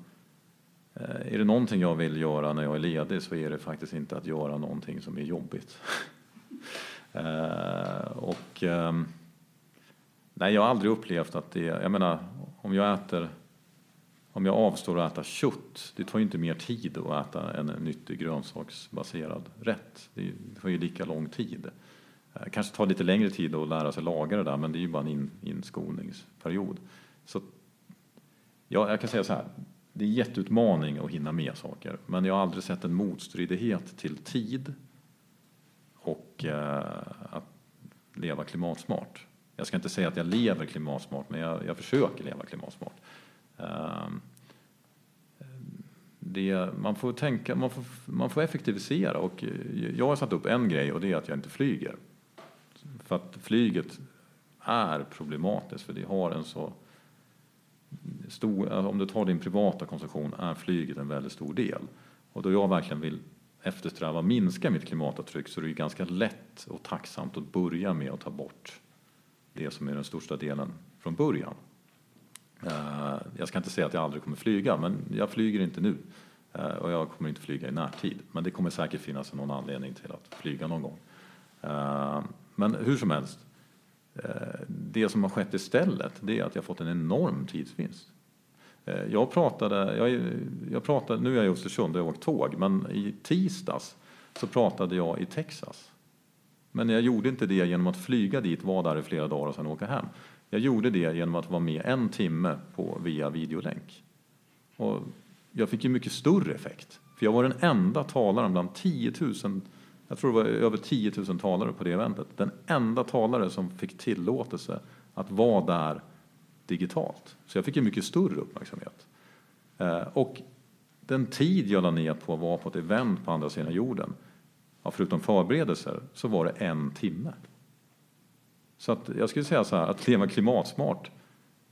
är det någonting jag vill göra när jag är ledig så är det faktiskt inte att göra någonting som är jobbigt. Och ehm, nej, jag har aldrig upplevt att det, jag menar om jag äter om jag avstår att äta kött, det tar ju inte mer tid att äta en nyttig grönsaksbaserad rätt. Det tar ju lika lång tid. Eh, kanske tar lite längre tid att lära sig laga det där, men det är ju bara en inskolningsperiod. Så ja, jag kan säga så här, det är en jätteutmaning att hinna med saker. Men jag har aldrig sett en motstridighet till tid och eh, att leva klimatsmart. Jag ska inte säga att jag lever klimatsmart, men jag, jag försöker leva klimatsmart. Eh, det, man, får tänka, man, får, man får effektivisera och eh, jag har satt upp en grej och det är att jag inte flyger. För att flyget är problematiskt för det har en så stor, om du tar din privata konsumtion är flyget en väldigt stor del. Och då jag verkligen vill eftersträva minska mitt klimatavtryck så är det ganska lätt och tacksamt att börja med att ta bort det som är den största delen från början. Eh, jag ska inte säga att jag aldrig kommer flyga, men jag flyger inte nu. Eh, och jag kommer inte flyga i närtid. Men det kommer säkert finnas någon anledning till att flyga någon gång. Eh, men hur som helst, det som har skett istället det är att jag fått en enorm tidsvinst. Jag pratade, jag, jag pratade, nu är jag i Östersund och jag åkt tåg, men i tisdags så pratade jag i Texas. Men jag gjorde inte det genom att flyga dit, vara där i flera dagar och sen åka hem. Jag gjorde det genom att vara med en timme på, via videolänk. Och jag fick ju mycket större effekt, för jag var den enda talaren bland 10 000 jag tror det var över 10 000 talare på det eventet. Den enda talare som fick tillåtelse att vara där digitalt. Så jag fick ju mycket större uppmärksamhet. Eh, och den tid jag la ner på att vara på ett event på andra sidan jorden, förutom förberedelser, så var det en timme. Så att jag skulle säga så här, att leva klimatsmart,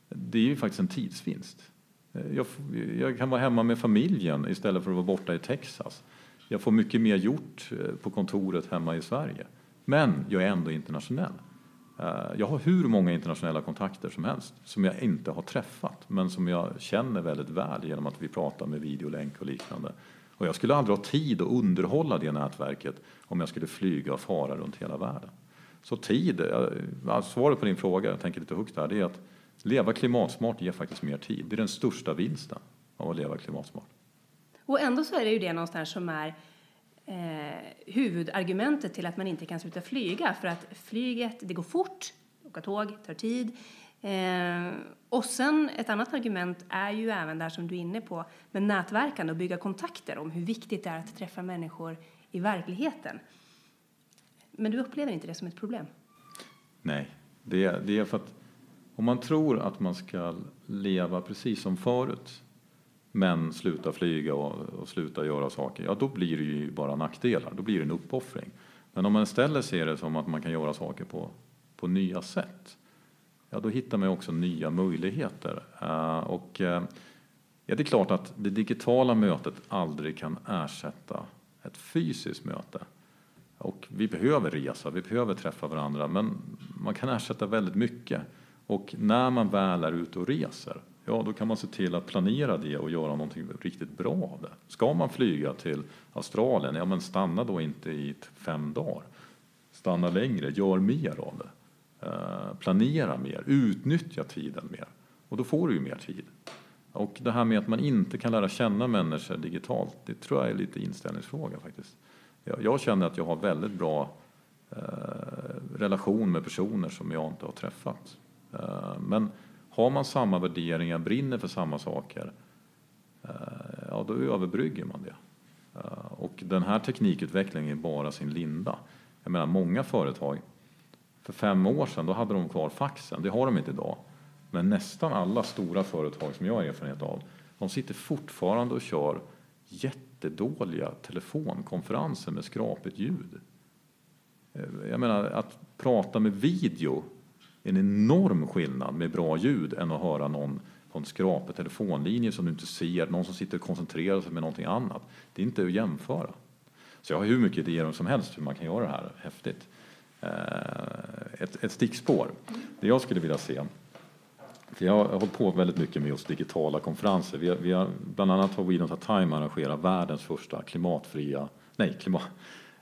det är ju faktiskt en tidsvinst. Eh, jag, jag kan vara hemma med familjen istället för att vara borta i Texas. Jag får mycket mer gjort eh, på kontoret hemma i Sverige. Men jag är ändå internationell. Eh, jag har hur många internationella kontakter som helst som jag inte har träffat men som jag känner väldigt väl genom att vi pratar med videolänk och liknande. Och jag skulle aldrig ha tid att underhålla det nätverket om jag skulle flyga och fara runt hela världen. Så tid, alltså svaret på din fråga, jag tänker lite högt här, det är att leva klimatsmart ger faktiskt mer tid. Det är den största vinsten av att leva klimatsmart. Och ändå så är det ju det någonstans som är eh, huvudargumentet till att man inte kan sluta flyga. För att flyget, det går fort, åka tåg tar tid. Eh, och sen ett annat argument är ju även där som du är inne på med nätverkande och bygga kontakter om hur viktigt det är att träffa människor i verkligheten. Men du upplever inte det som ett problem? Nej, det, det är för att om man tror att man ska leva precis som förut men sluta flyga och, och sluta göra saker, ja då blir det ju bara nackdelar, då blir det en uppoffring. Men om man istället ser det som att man kan göra saker på, på nya sätt, ja då hittar man också nya möjligheter. Uh, och uh, ja, det är klart att det digitala mötet aldrig kan ersätta ett fysiskt möte. Och vi behöver resa, vi behöver träffa varandra, men man kan ersätta väldigt mycket. Och när man väl är ute och reser, ja då kan man se till att planera det och göra någonting riktigt bra av det. Ska man flyga till Australien, ja men stanna då inte i fem dagar. Stanna längre, gör mer av det. Eh, planera mer, utnyttja tiden mer. Och då får du ju mer tid. Och det här med att man inte kan lära känna människor digitalt, det tror jag är lite inställningsfråga faktiskt. Jag, jag känner att jag har väldigt bra eh, relation med personer som jag inte har träffat. Eh, men har man samma värderingar, brinner för samma saker, eh, ja då överbrygger man det. Eh, och den här teknikutvecklingen är bara sin linda. Jag menar många företag, för fem år sedan då hade de kvar faxen, det har de inte idag. Men nästan alla stora företag som jag har erfarenhet av, de sitter fortfarande och kör jättedåliga telefonkonferenser med skrapigt ljud. Eh, jag menar att prata med video är en enorm skillnad med bra ljud än att höra någon på en skrapig telefonlinje som du inte ser, någon som sitter och koncentrerar sig med någonting annat. Det är inte att jämföra. Så jag har hur mycket idéer som helst hur man kan göra det här häftigt. Eh, ett, ett stickspår, det jag skulle vilja se för jag har hållit på väldigt mycket med just digitala konferenser. Vi har, vi har, bland annat har We Don't Have Time arrangerat världens första klimatfria, nej, klimat,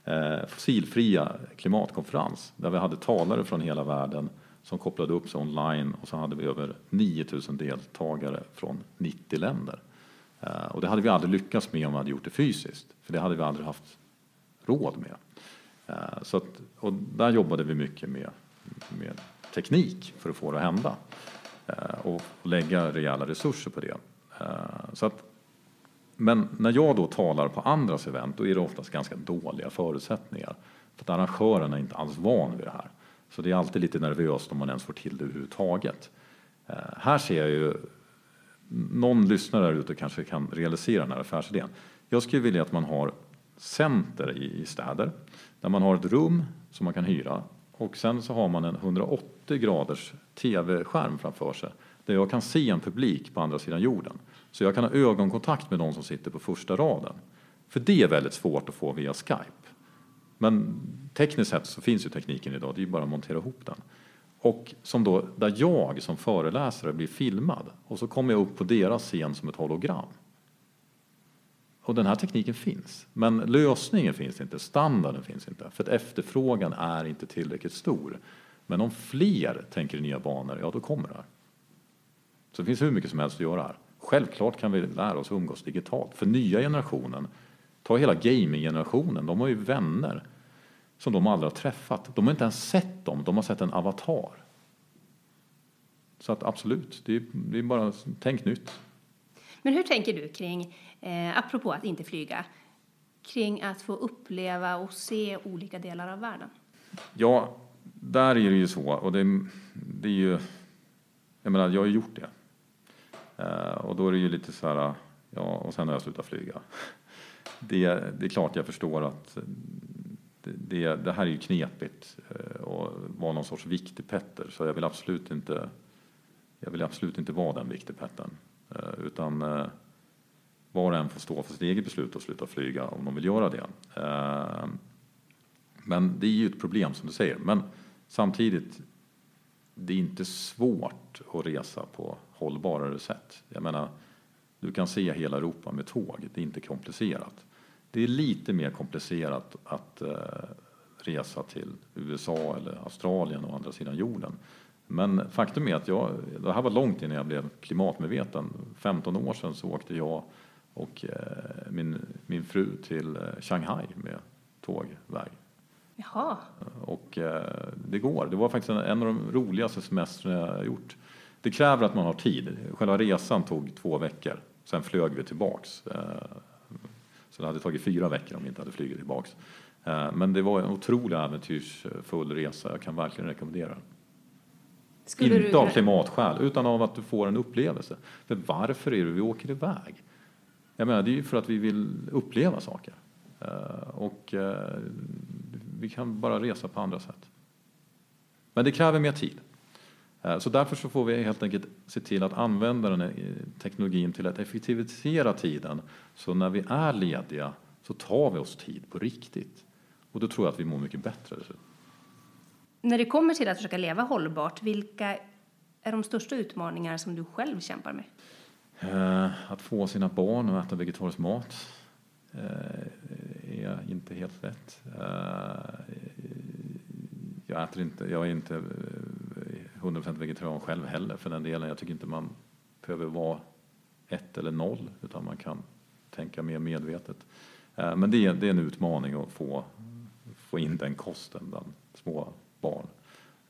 eh, fossilfria klimatkonferens där vi hade talare från hela världen som kopplade upp sig online och så hade vi över 9000 deltagare från 90 länder. Eh, och det hade vi aldrig lyckats med om vi hade gjort det fysiskt, för det hade vi aldrig haft råd med. Eh, så att, och där jobbade vi mycket med, med teknik för att få det att hända. Eh, och lägga rejäla resurser på det. Eh, så att, men när jag då talar på andras event då är det oftast ganska dåliga förutsättningar. För att arrangören är inte alls van vid det här. Så det är alltid lite nervöst om man ens får till det överhuvudtaget. Eh, här ser jag ju, någon lyssnare där ute kanske kan realisera den här affärsidén. Jag skulle vilja att man har center i städer där man har ett rum som man kan hyra och sen så har man en 180 graders tv-skärm framför sig där jag kan se en publik på andra sidan jorden. Så jag kan ha ögonkontakt med de som sitter på första raden. För det är väldigt svårt att få via Skype. Men tekniskt sett så finns ju tekniken idag, det är ju bara att montera ihop den. Och som då, där jag som föreläsare blir filmad och så kommer jag upp på deras scen som ett hologram. Och den här tekniken finns, men lösningen finns inte, standarden finns inte, för att efterfrågan är inte tillräckligt stor. Men om fler tänker i nya banor, ja då kommer det här. Så det finns hur mycket som helst att göra här. Självklart kan vi lära oss umgås digitalt. För nya generationen, ta hela gaming-generationen, de har ju vänner som de aldrig har träffat. De har inte ens sett dem, de har sett en avatar. Så att absolut, det är, det är bara tänk nytt. Men hur tänker du kring, eh, apropå att inte flyga, kring att få uppleva och se olika delar av världen? Ja, där är det ju så, och det, det är ju, jag menar, jag har ju gjort det. Eh, och då är det ju lite så här, ja, och sen har jag slutat flyga. Det, det är klart jag förstår att det, det, det här är ju knepigt Att och vara någon sorts viktig Petter, så jag vill absolut inte, jag vill absolut inte vara den viktig Pettern. Eh, utan eh, var och en får stå för sitt eget beslut och sluta flyga om de vill göra det. Eh, men det är ju ett problem som du säger. Men samtidigt, det är inte svårt att resa på hållbarare sätt. Jag menar, du kan se hela Europa med tåg, det är inte komplicerat. Det är lite mer komplicerat att eh, resa till USA eller Australien och andra sidan jorden. Men faktum är att jag, det här var långt innan jag blev klimatmedveten. 15 år sedan så åkte jag och eh, min, min fru till eh, Shanghai med tågväg. Jaha. Och eh, det går. Det var faktiskt en, av de roligaste semestrarna jag gjort. Det kräver att man har tid. Själva resan tog två veckor. Sen flög vi tillbaks. Så det hade tagit fyra veckor om vi inte hade flugit tillbaks. Men det var en otroligt äventyrsfull resa. Jag kan verkligen rekommendera den. Skulle inte du... av klimatskäl, utan av att du får en upplevelse. För varför är det vi åker iväg? Jag menar, det är ju för att vi vill uppleva saker. Eh, och eh, vi kan bara resa på andra sätt. Men det kräver mer tid. Eh, så därför så får vi helt enkelt se till att använda den teknologin till att effektivisera tiden. Så när vi är lediga så tar vi oss tid på riktigt. Och då tror jag att vi mår mycket bättre. När det kommer till att försöka leva hållbart, vilka är de största utmaningar som du själv kämpar med? Eh, att få sina barn att äta vegetarisk mat eh, är inte helt lätt. Eh, jag, äter inte, jag är inte 100% vegetarian själv heller för den delen. Jag tycker inte man behöver vara ett eller noll utan man kan tänka mer medvetet. Men det är, det är en utmaning att få, få in den kosten bland små barn.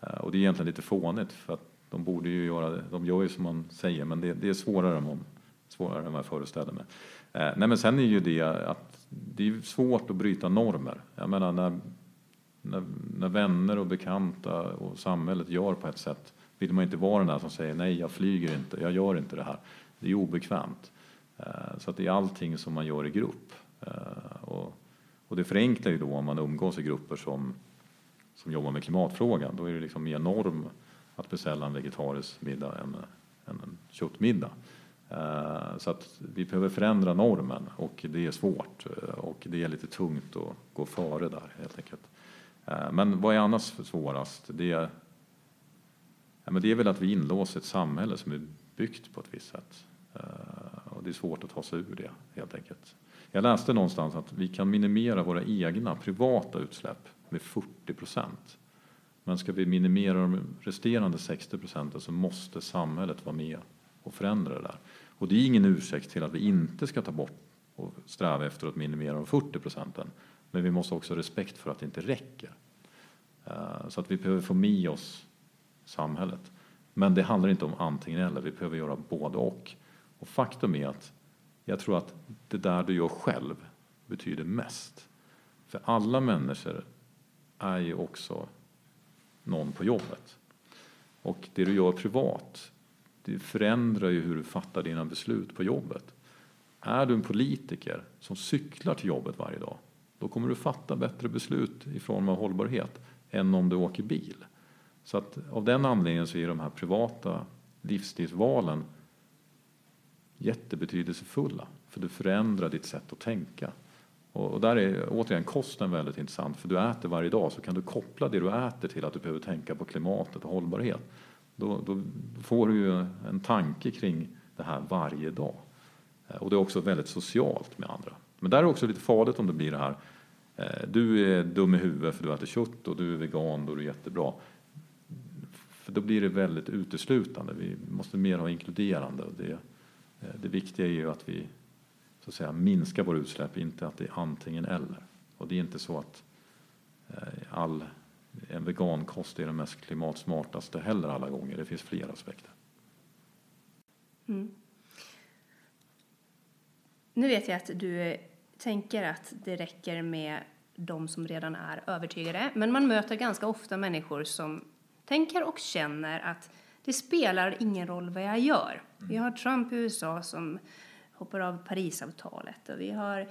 Och det är egentligen lite fånigt för att de borde ju göra det. De gör ju som man säger men det, det är svårare än, man, svårare än vad jag föreställer mig. Eh, nej men sen är ju det att det är svårt att bryta normer. Jag menar när, när, när vänner och bekanta och samhället gör på ett sätt vill man inte vara den där som säger nej jag flyger inte, jag gör inte det här. Det är obekvämt. Eh, så att det är allting som man gör i grupp. Eh, och, och det förenklar ju då om man umgås i grupper som, som jobbar med klimatfrågan. Då är det liksom mer norm att beställa en vegetarisk middag än, än en köttmiddag. Eh, så att vi behöver förändra normen och det är svårt eh, och det är lite tungt att gå före där helt enkelt. Eh, men vad är annars svårast? Det är, ja, men det är väl att vi inlåser ett samhälle som är byggt på ett visst sätt. Och det är svårt att ta sig ur det helt enkelt. Jag läste någonstans att vi kan minimera våra egna privata utsläpp med 40 procent. Men ska vi minimera de resterande 60 procenten så måste samhället vara med och förändra det där. Och det är ingen ursäkt till att vi inte ska ta bort och sträva efter att minimera de 40 procenten. Men vi måste också ha respekt för att det inte räcker. Eh, så att vi behöver få med oss samhället. Men det handlar inte om antingen eller, vi behöver göra både och. Och faktum är att jag tror att det där du gör själv betyder mest. För alla människor är ju också någon på jobbet. Och det du gör privat, det förändrar ju hur du fattar dina beslut på jobbet. Är du en politiker som cyklar till jobbet varje dag, då kommer du fatta bättre beslut i form av hållbarhet än om du åker bil. Så att av den anledningen så är de här privata livsstilsvalen jättebetydelsefulla. För du förändrar ditt sätt att tänka. Och, där är återigen kosten väldigt intressant. För du äter varje dag så kan du koppla det du äter till att du behöver tänka på klimatet och hållbarhet. Då, då får du ju en tanke kring det här varje dag. Eh, och det är också väldigt socialt med andra. Men där är det också lite farligt om det blir det här eh, du är dum i huvudet för du äter kött och du är vegan, då är du jättebra. För då blir det väldigt uteslutande. Vi måste mer ha inkluderande. Och det, eh, det viktiga är ju att vi så att säga, minska våra utsläpp, inte att det är antingen eller. Och det är inte så att eh, all en vegankost är den mest klimatsmartaste heller alla gånger. Det finns flera aspekter. Mm. Nu vet jag att du tänker att det räcker med de som redan är övertygade, men man möter ganska ofta människor som tänker och känner att det spelar ingen roll vad jag gör. Vi har Trump i USA som hoppar av Parisavtalet och vi har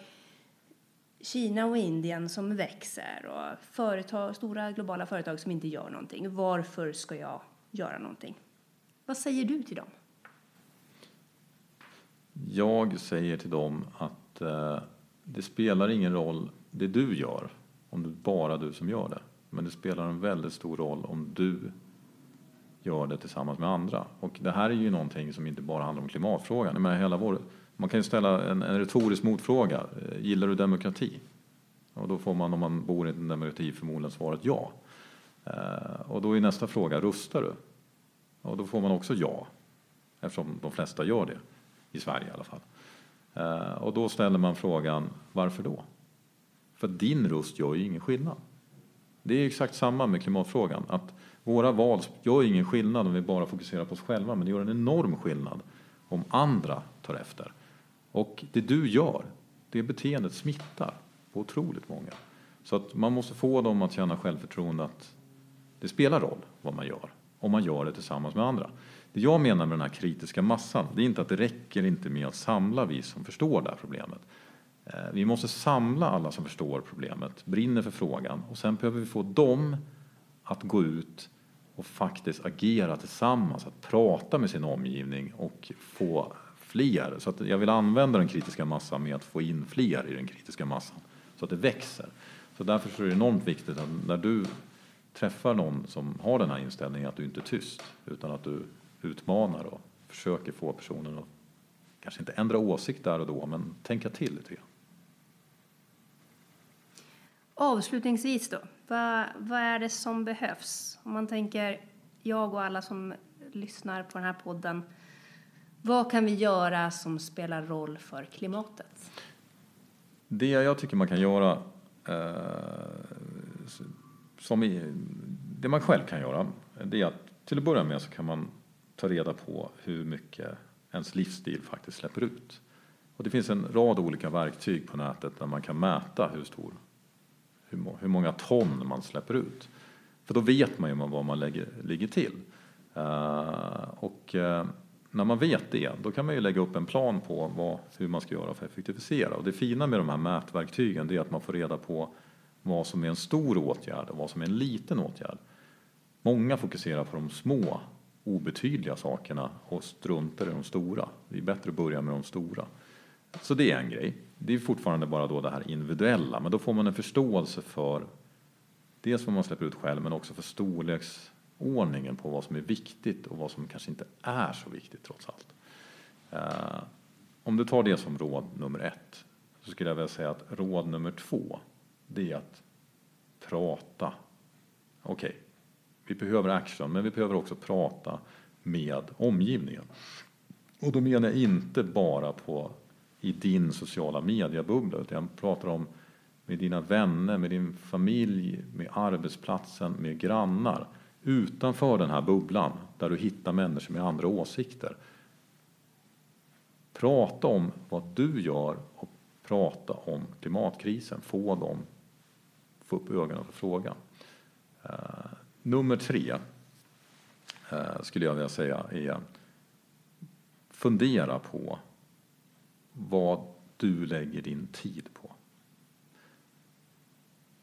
Kina och Indien som växer och företag, stora globala företag som inte gör någonting. Varför ska jag göra någonting? Vad säger du till dem? Jag säger till dem att eh, det spelar ingen roll det du gör om det är bara du som gör det. Men det spelar en väldigt stor roll om du gör det tillsammans med andra. Och det här är ju någonting som inte bara handlar om klimatfrågan. Men hela vår man kan ju ställa en, en retorisk motfråga. Eh, gillar du demokrati? Och då får man om man bor i en demokrati förmodligen svaret ja. Eh, och då är nästa fråga, rustar du? Och då får man också ja. Eftersom de flesta gör det. I Sverige i alla fall. Eh, och då ställer man frågan, varför då? För din röst gör ju ingen skillnad. Det är exakt samma med klimatfrågan. Att våra val gör ingen skillnad om vi bara fokuserar på oss själva. Men det gör en enorm skillnad om andra tar efter. Och det du gör, det beteendet smittar på otroligt många. Så att man måste få dem att känna självförtroende att det spelar roll vad man gör, om man gör det tillsammans med andra. Det jag menar med den här kritiska massan, det är inte att det räcker inte med att samla vi som förstår det här problemet. Eh, vi måste samla alla som förstår problemet, brinner för frågan och sen behöver vi få dem att gå ut och faktiskt agera tillsammans, att prata med sin omgivning och få fler. Så att jag vill använda den kritiska massan med att få in fler i den kritiska massan så att det växer. Så därför är det enormt viktigt att när du träffar någon som har den här inställningen att du inte är tyst utan att du utmanar och försöker få personen att kanske inte ändra åsikt där och då men tänka till lite grann. Avslutningsvis då, vad, vad är det som behövs? Om man tänker jag och alla som lyssnar på den här podden vad kan vi göra som spelar roll för klimatet? Det jag tycker man kan göra eh, som i, det man själv kan göra det är att till att börja med så kan man ta reda på hur mycket ens livsstil faktiskt släpper ut. Och det finns en rad olika verktyg på nätet där man kan mäta hur stor, hur, hur många ton man släpper ut. För då vet man ju vad man lägger, ligger till. Uh, och uh, när man vet det, då kan man ju lägga upp en plan på vad, hur man ska göra för att effektivisera. Och det fina med de här mätverktygen det är att man får reda på vad som är en stor åtgärd och vad som är en liten åtgärd. Många fokuserar på de små obetydliga sakerna och struntar i de stora. Det är bättre att börja med de stora. Så det är en grej. Det är fortfarande bara då det här individuella, men då får man en förståelse för dels vad man släpper ut själv, men också för storleks ordningen på vad som är viktigt och vad som kanske inte är så viktigt trots allt. Eh, om du tar det som råd nummer ett så skulle jag vilja säga att råd nummer två det är att prata. Okej, okay. vi behöver action, men vi behöver också prata med omgivningen. Och då menar jag inte bara på i din sociala mediebubbla, utan jag pratar om med dina vänner, med din familj, med arbetsplatsen, med grannar. Utanför den här bubblan, där du hittar människor med andra åsikter. Prata om vad du gör och prata om klimatkrisen. Få dem få upp ögonen för frågan. Uh, nummer tre uh, skulle jag vilja säga är fundera på vad du lägger din tid på.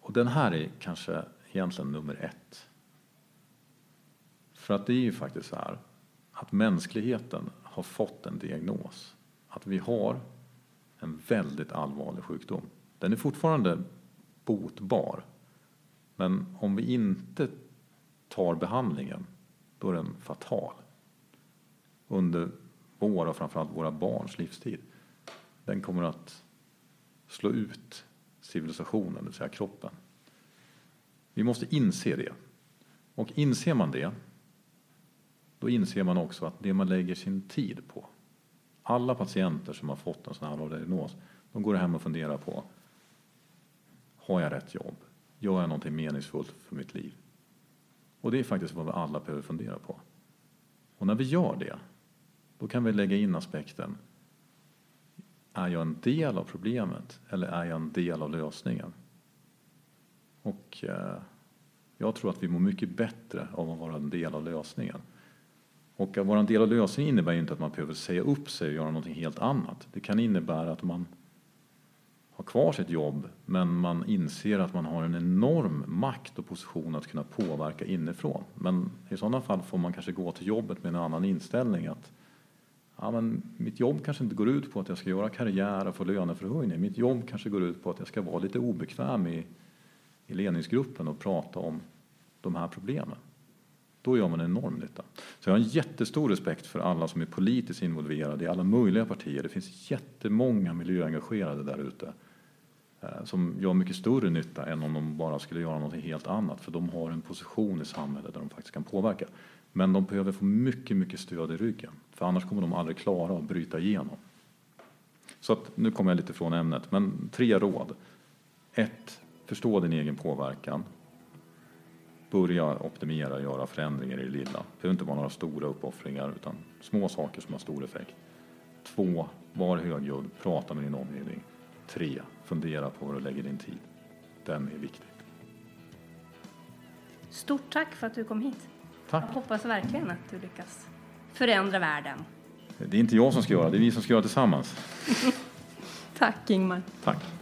Och den här är kanske egentligen nummer ett. För att det är ju faktiskt så här att mänskligheten har fått en diagnos. Att vi har en väldigt allvarlig sjukdom. Den är fortfarande botbar. Men om vi inte tar behandlingen, då är den fatal. Under vår och framförallt våra barns livstid. Den kommer att slå ut civilisationen, det vill säga kroppen. Vi måste inse det. Och inser man det, då inser man också att det man lägger sin tid på, alla patienter som har fått en sån här diagnos, de går hem och funderar på, har jag rätt jobb? Gör jag någonting meningsfullt för mitt liv? Och det är faktiskt vad vi alla behöver fundera på. Och när vi gör det, då kan vi lägga in aspekten är jag en del av problemet eller är jag en del av lösningen? Och eh, jag tror att vi mår mycket bättre av att vara en del av lösningen. Och att vara en del av lösningen innebär inte att man behöver säga upp sig och göra någonting helt annat. Det kan innebära att man har kvar sitt jobb men man inser att man har en enorm makt och position att kunna påverka inifrån. Men i sådana fall får man kanske gå till jobbet med en annan inställning. att ja, men mitt jobb kanske inte går ut på att jag ska göra karriär och få löneförhöjning. Mitt jobb kanske går ut på att jag ska vara lite obekväm i, i ledningsgruppen och prata om de här problemen. Då gör man enorm nytta. Så jag har en jättestor respekt för alla som är politiskt involverade i alla möjliga partier. Det finns jättemånga miljöengagerade där ute eh, som gör mycket större nytta än om de bara skulle göra något helt annat. För de har en position i samhället där de faktiskt kan påverka. Men de behöver få mycket, mycket stöd i ryggen. För annars kommer de aldrig klara att bryta igenom. Så att, nu kommer jag lite från ämnet, men tre råd. Ett, förstå din egen påverkan. Börja optimera, göra förändringar i det lilla. Det behöver inte vara några stora uppoffringar utan små saker som har stor effekt. Två, var högljudd, prata med din omgivning. Tre, fundera på var du lägger din tid. Den är viktig. Stort tack för att du kom hit. Tack. Jag hoppas verkligen att du lyckas förändra världen. Det är inte jag som ska göra det, är vi som ska göra det tillsammans. Tack Ingmar. Tack.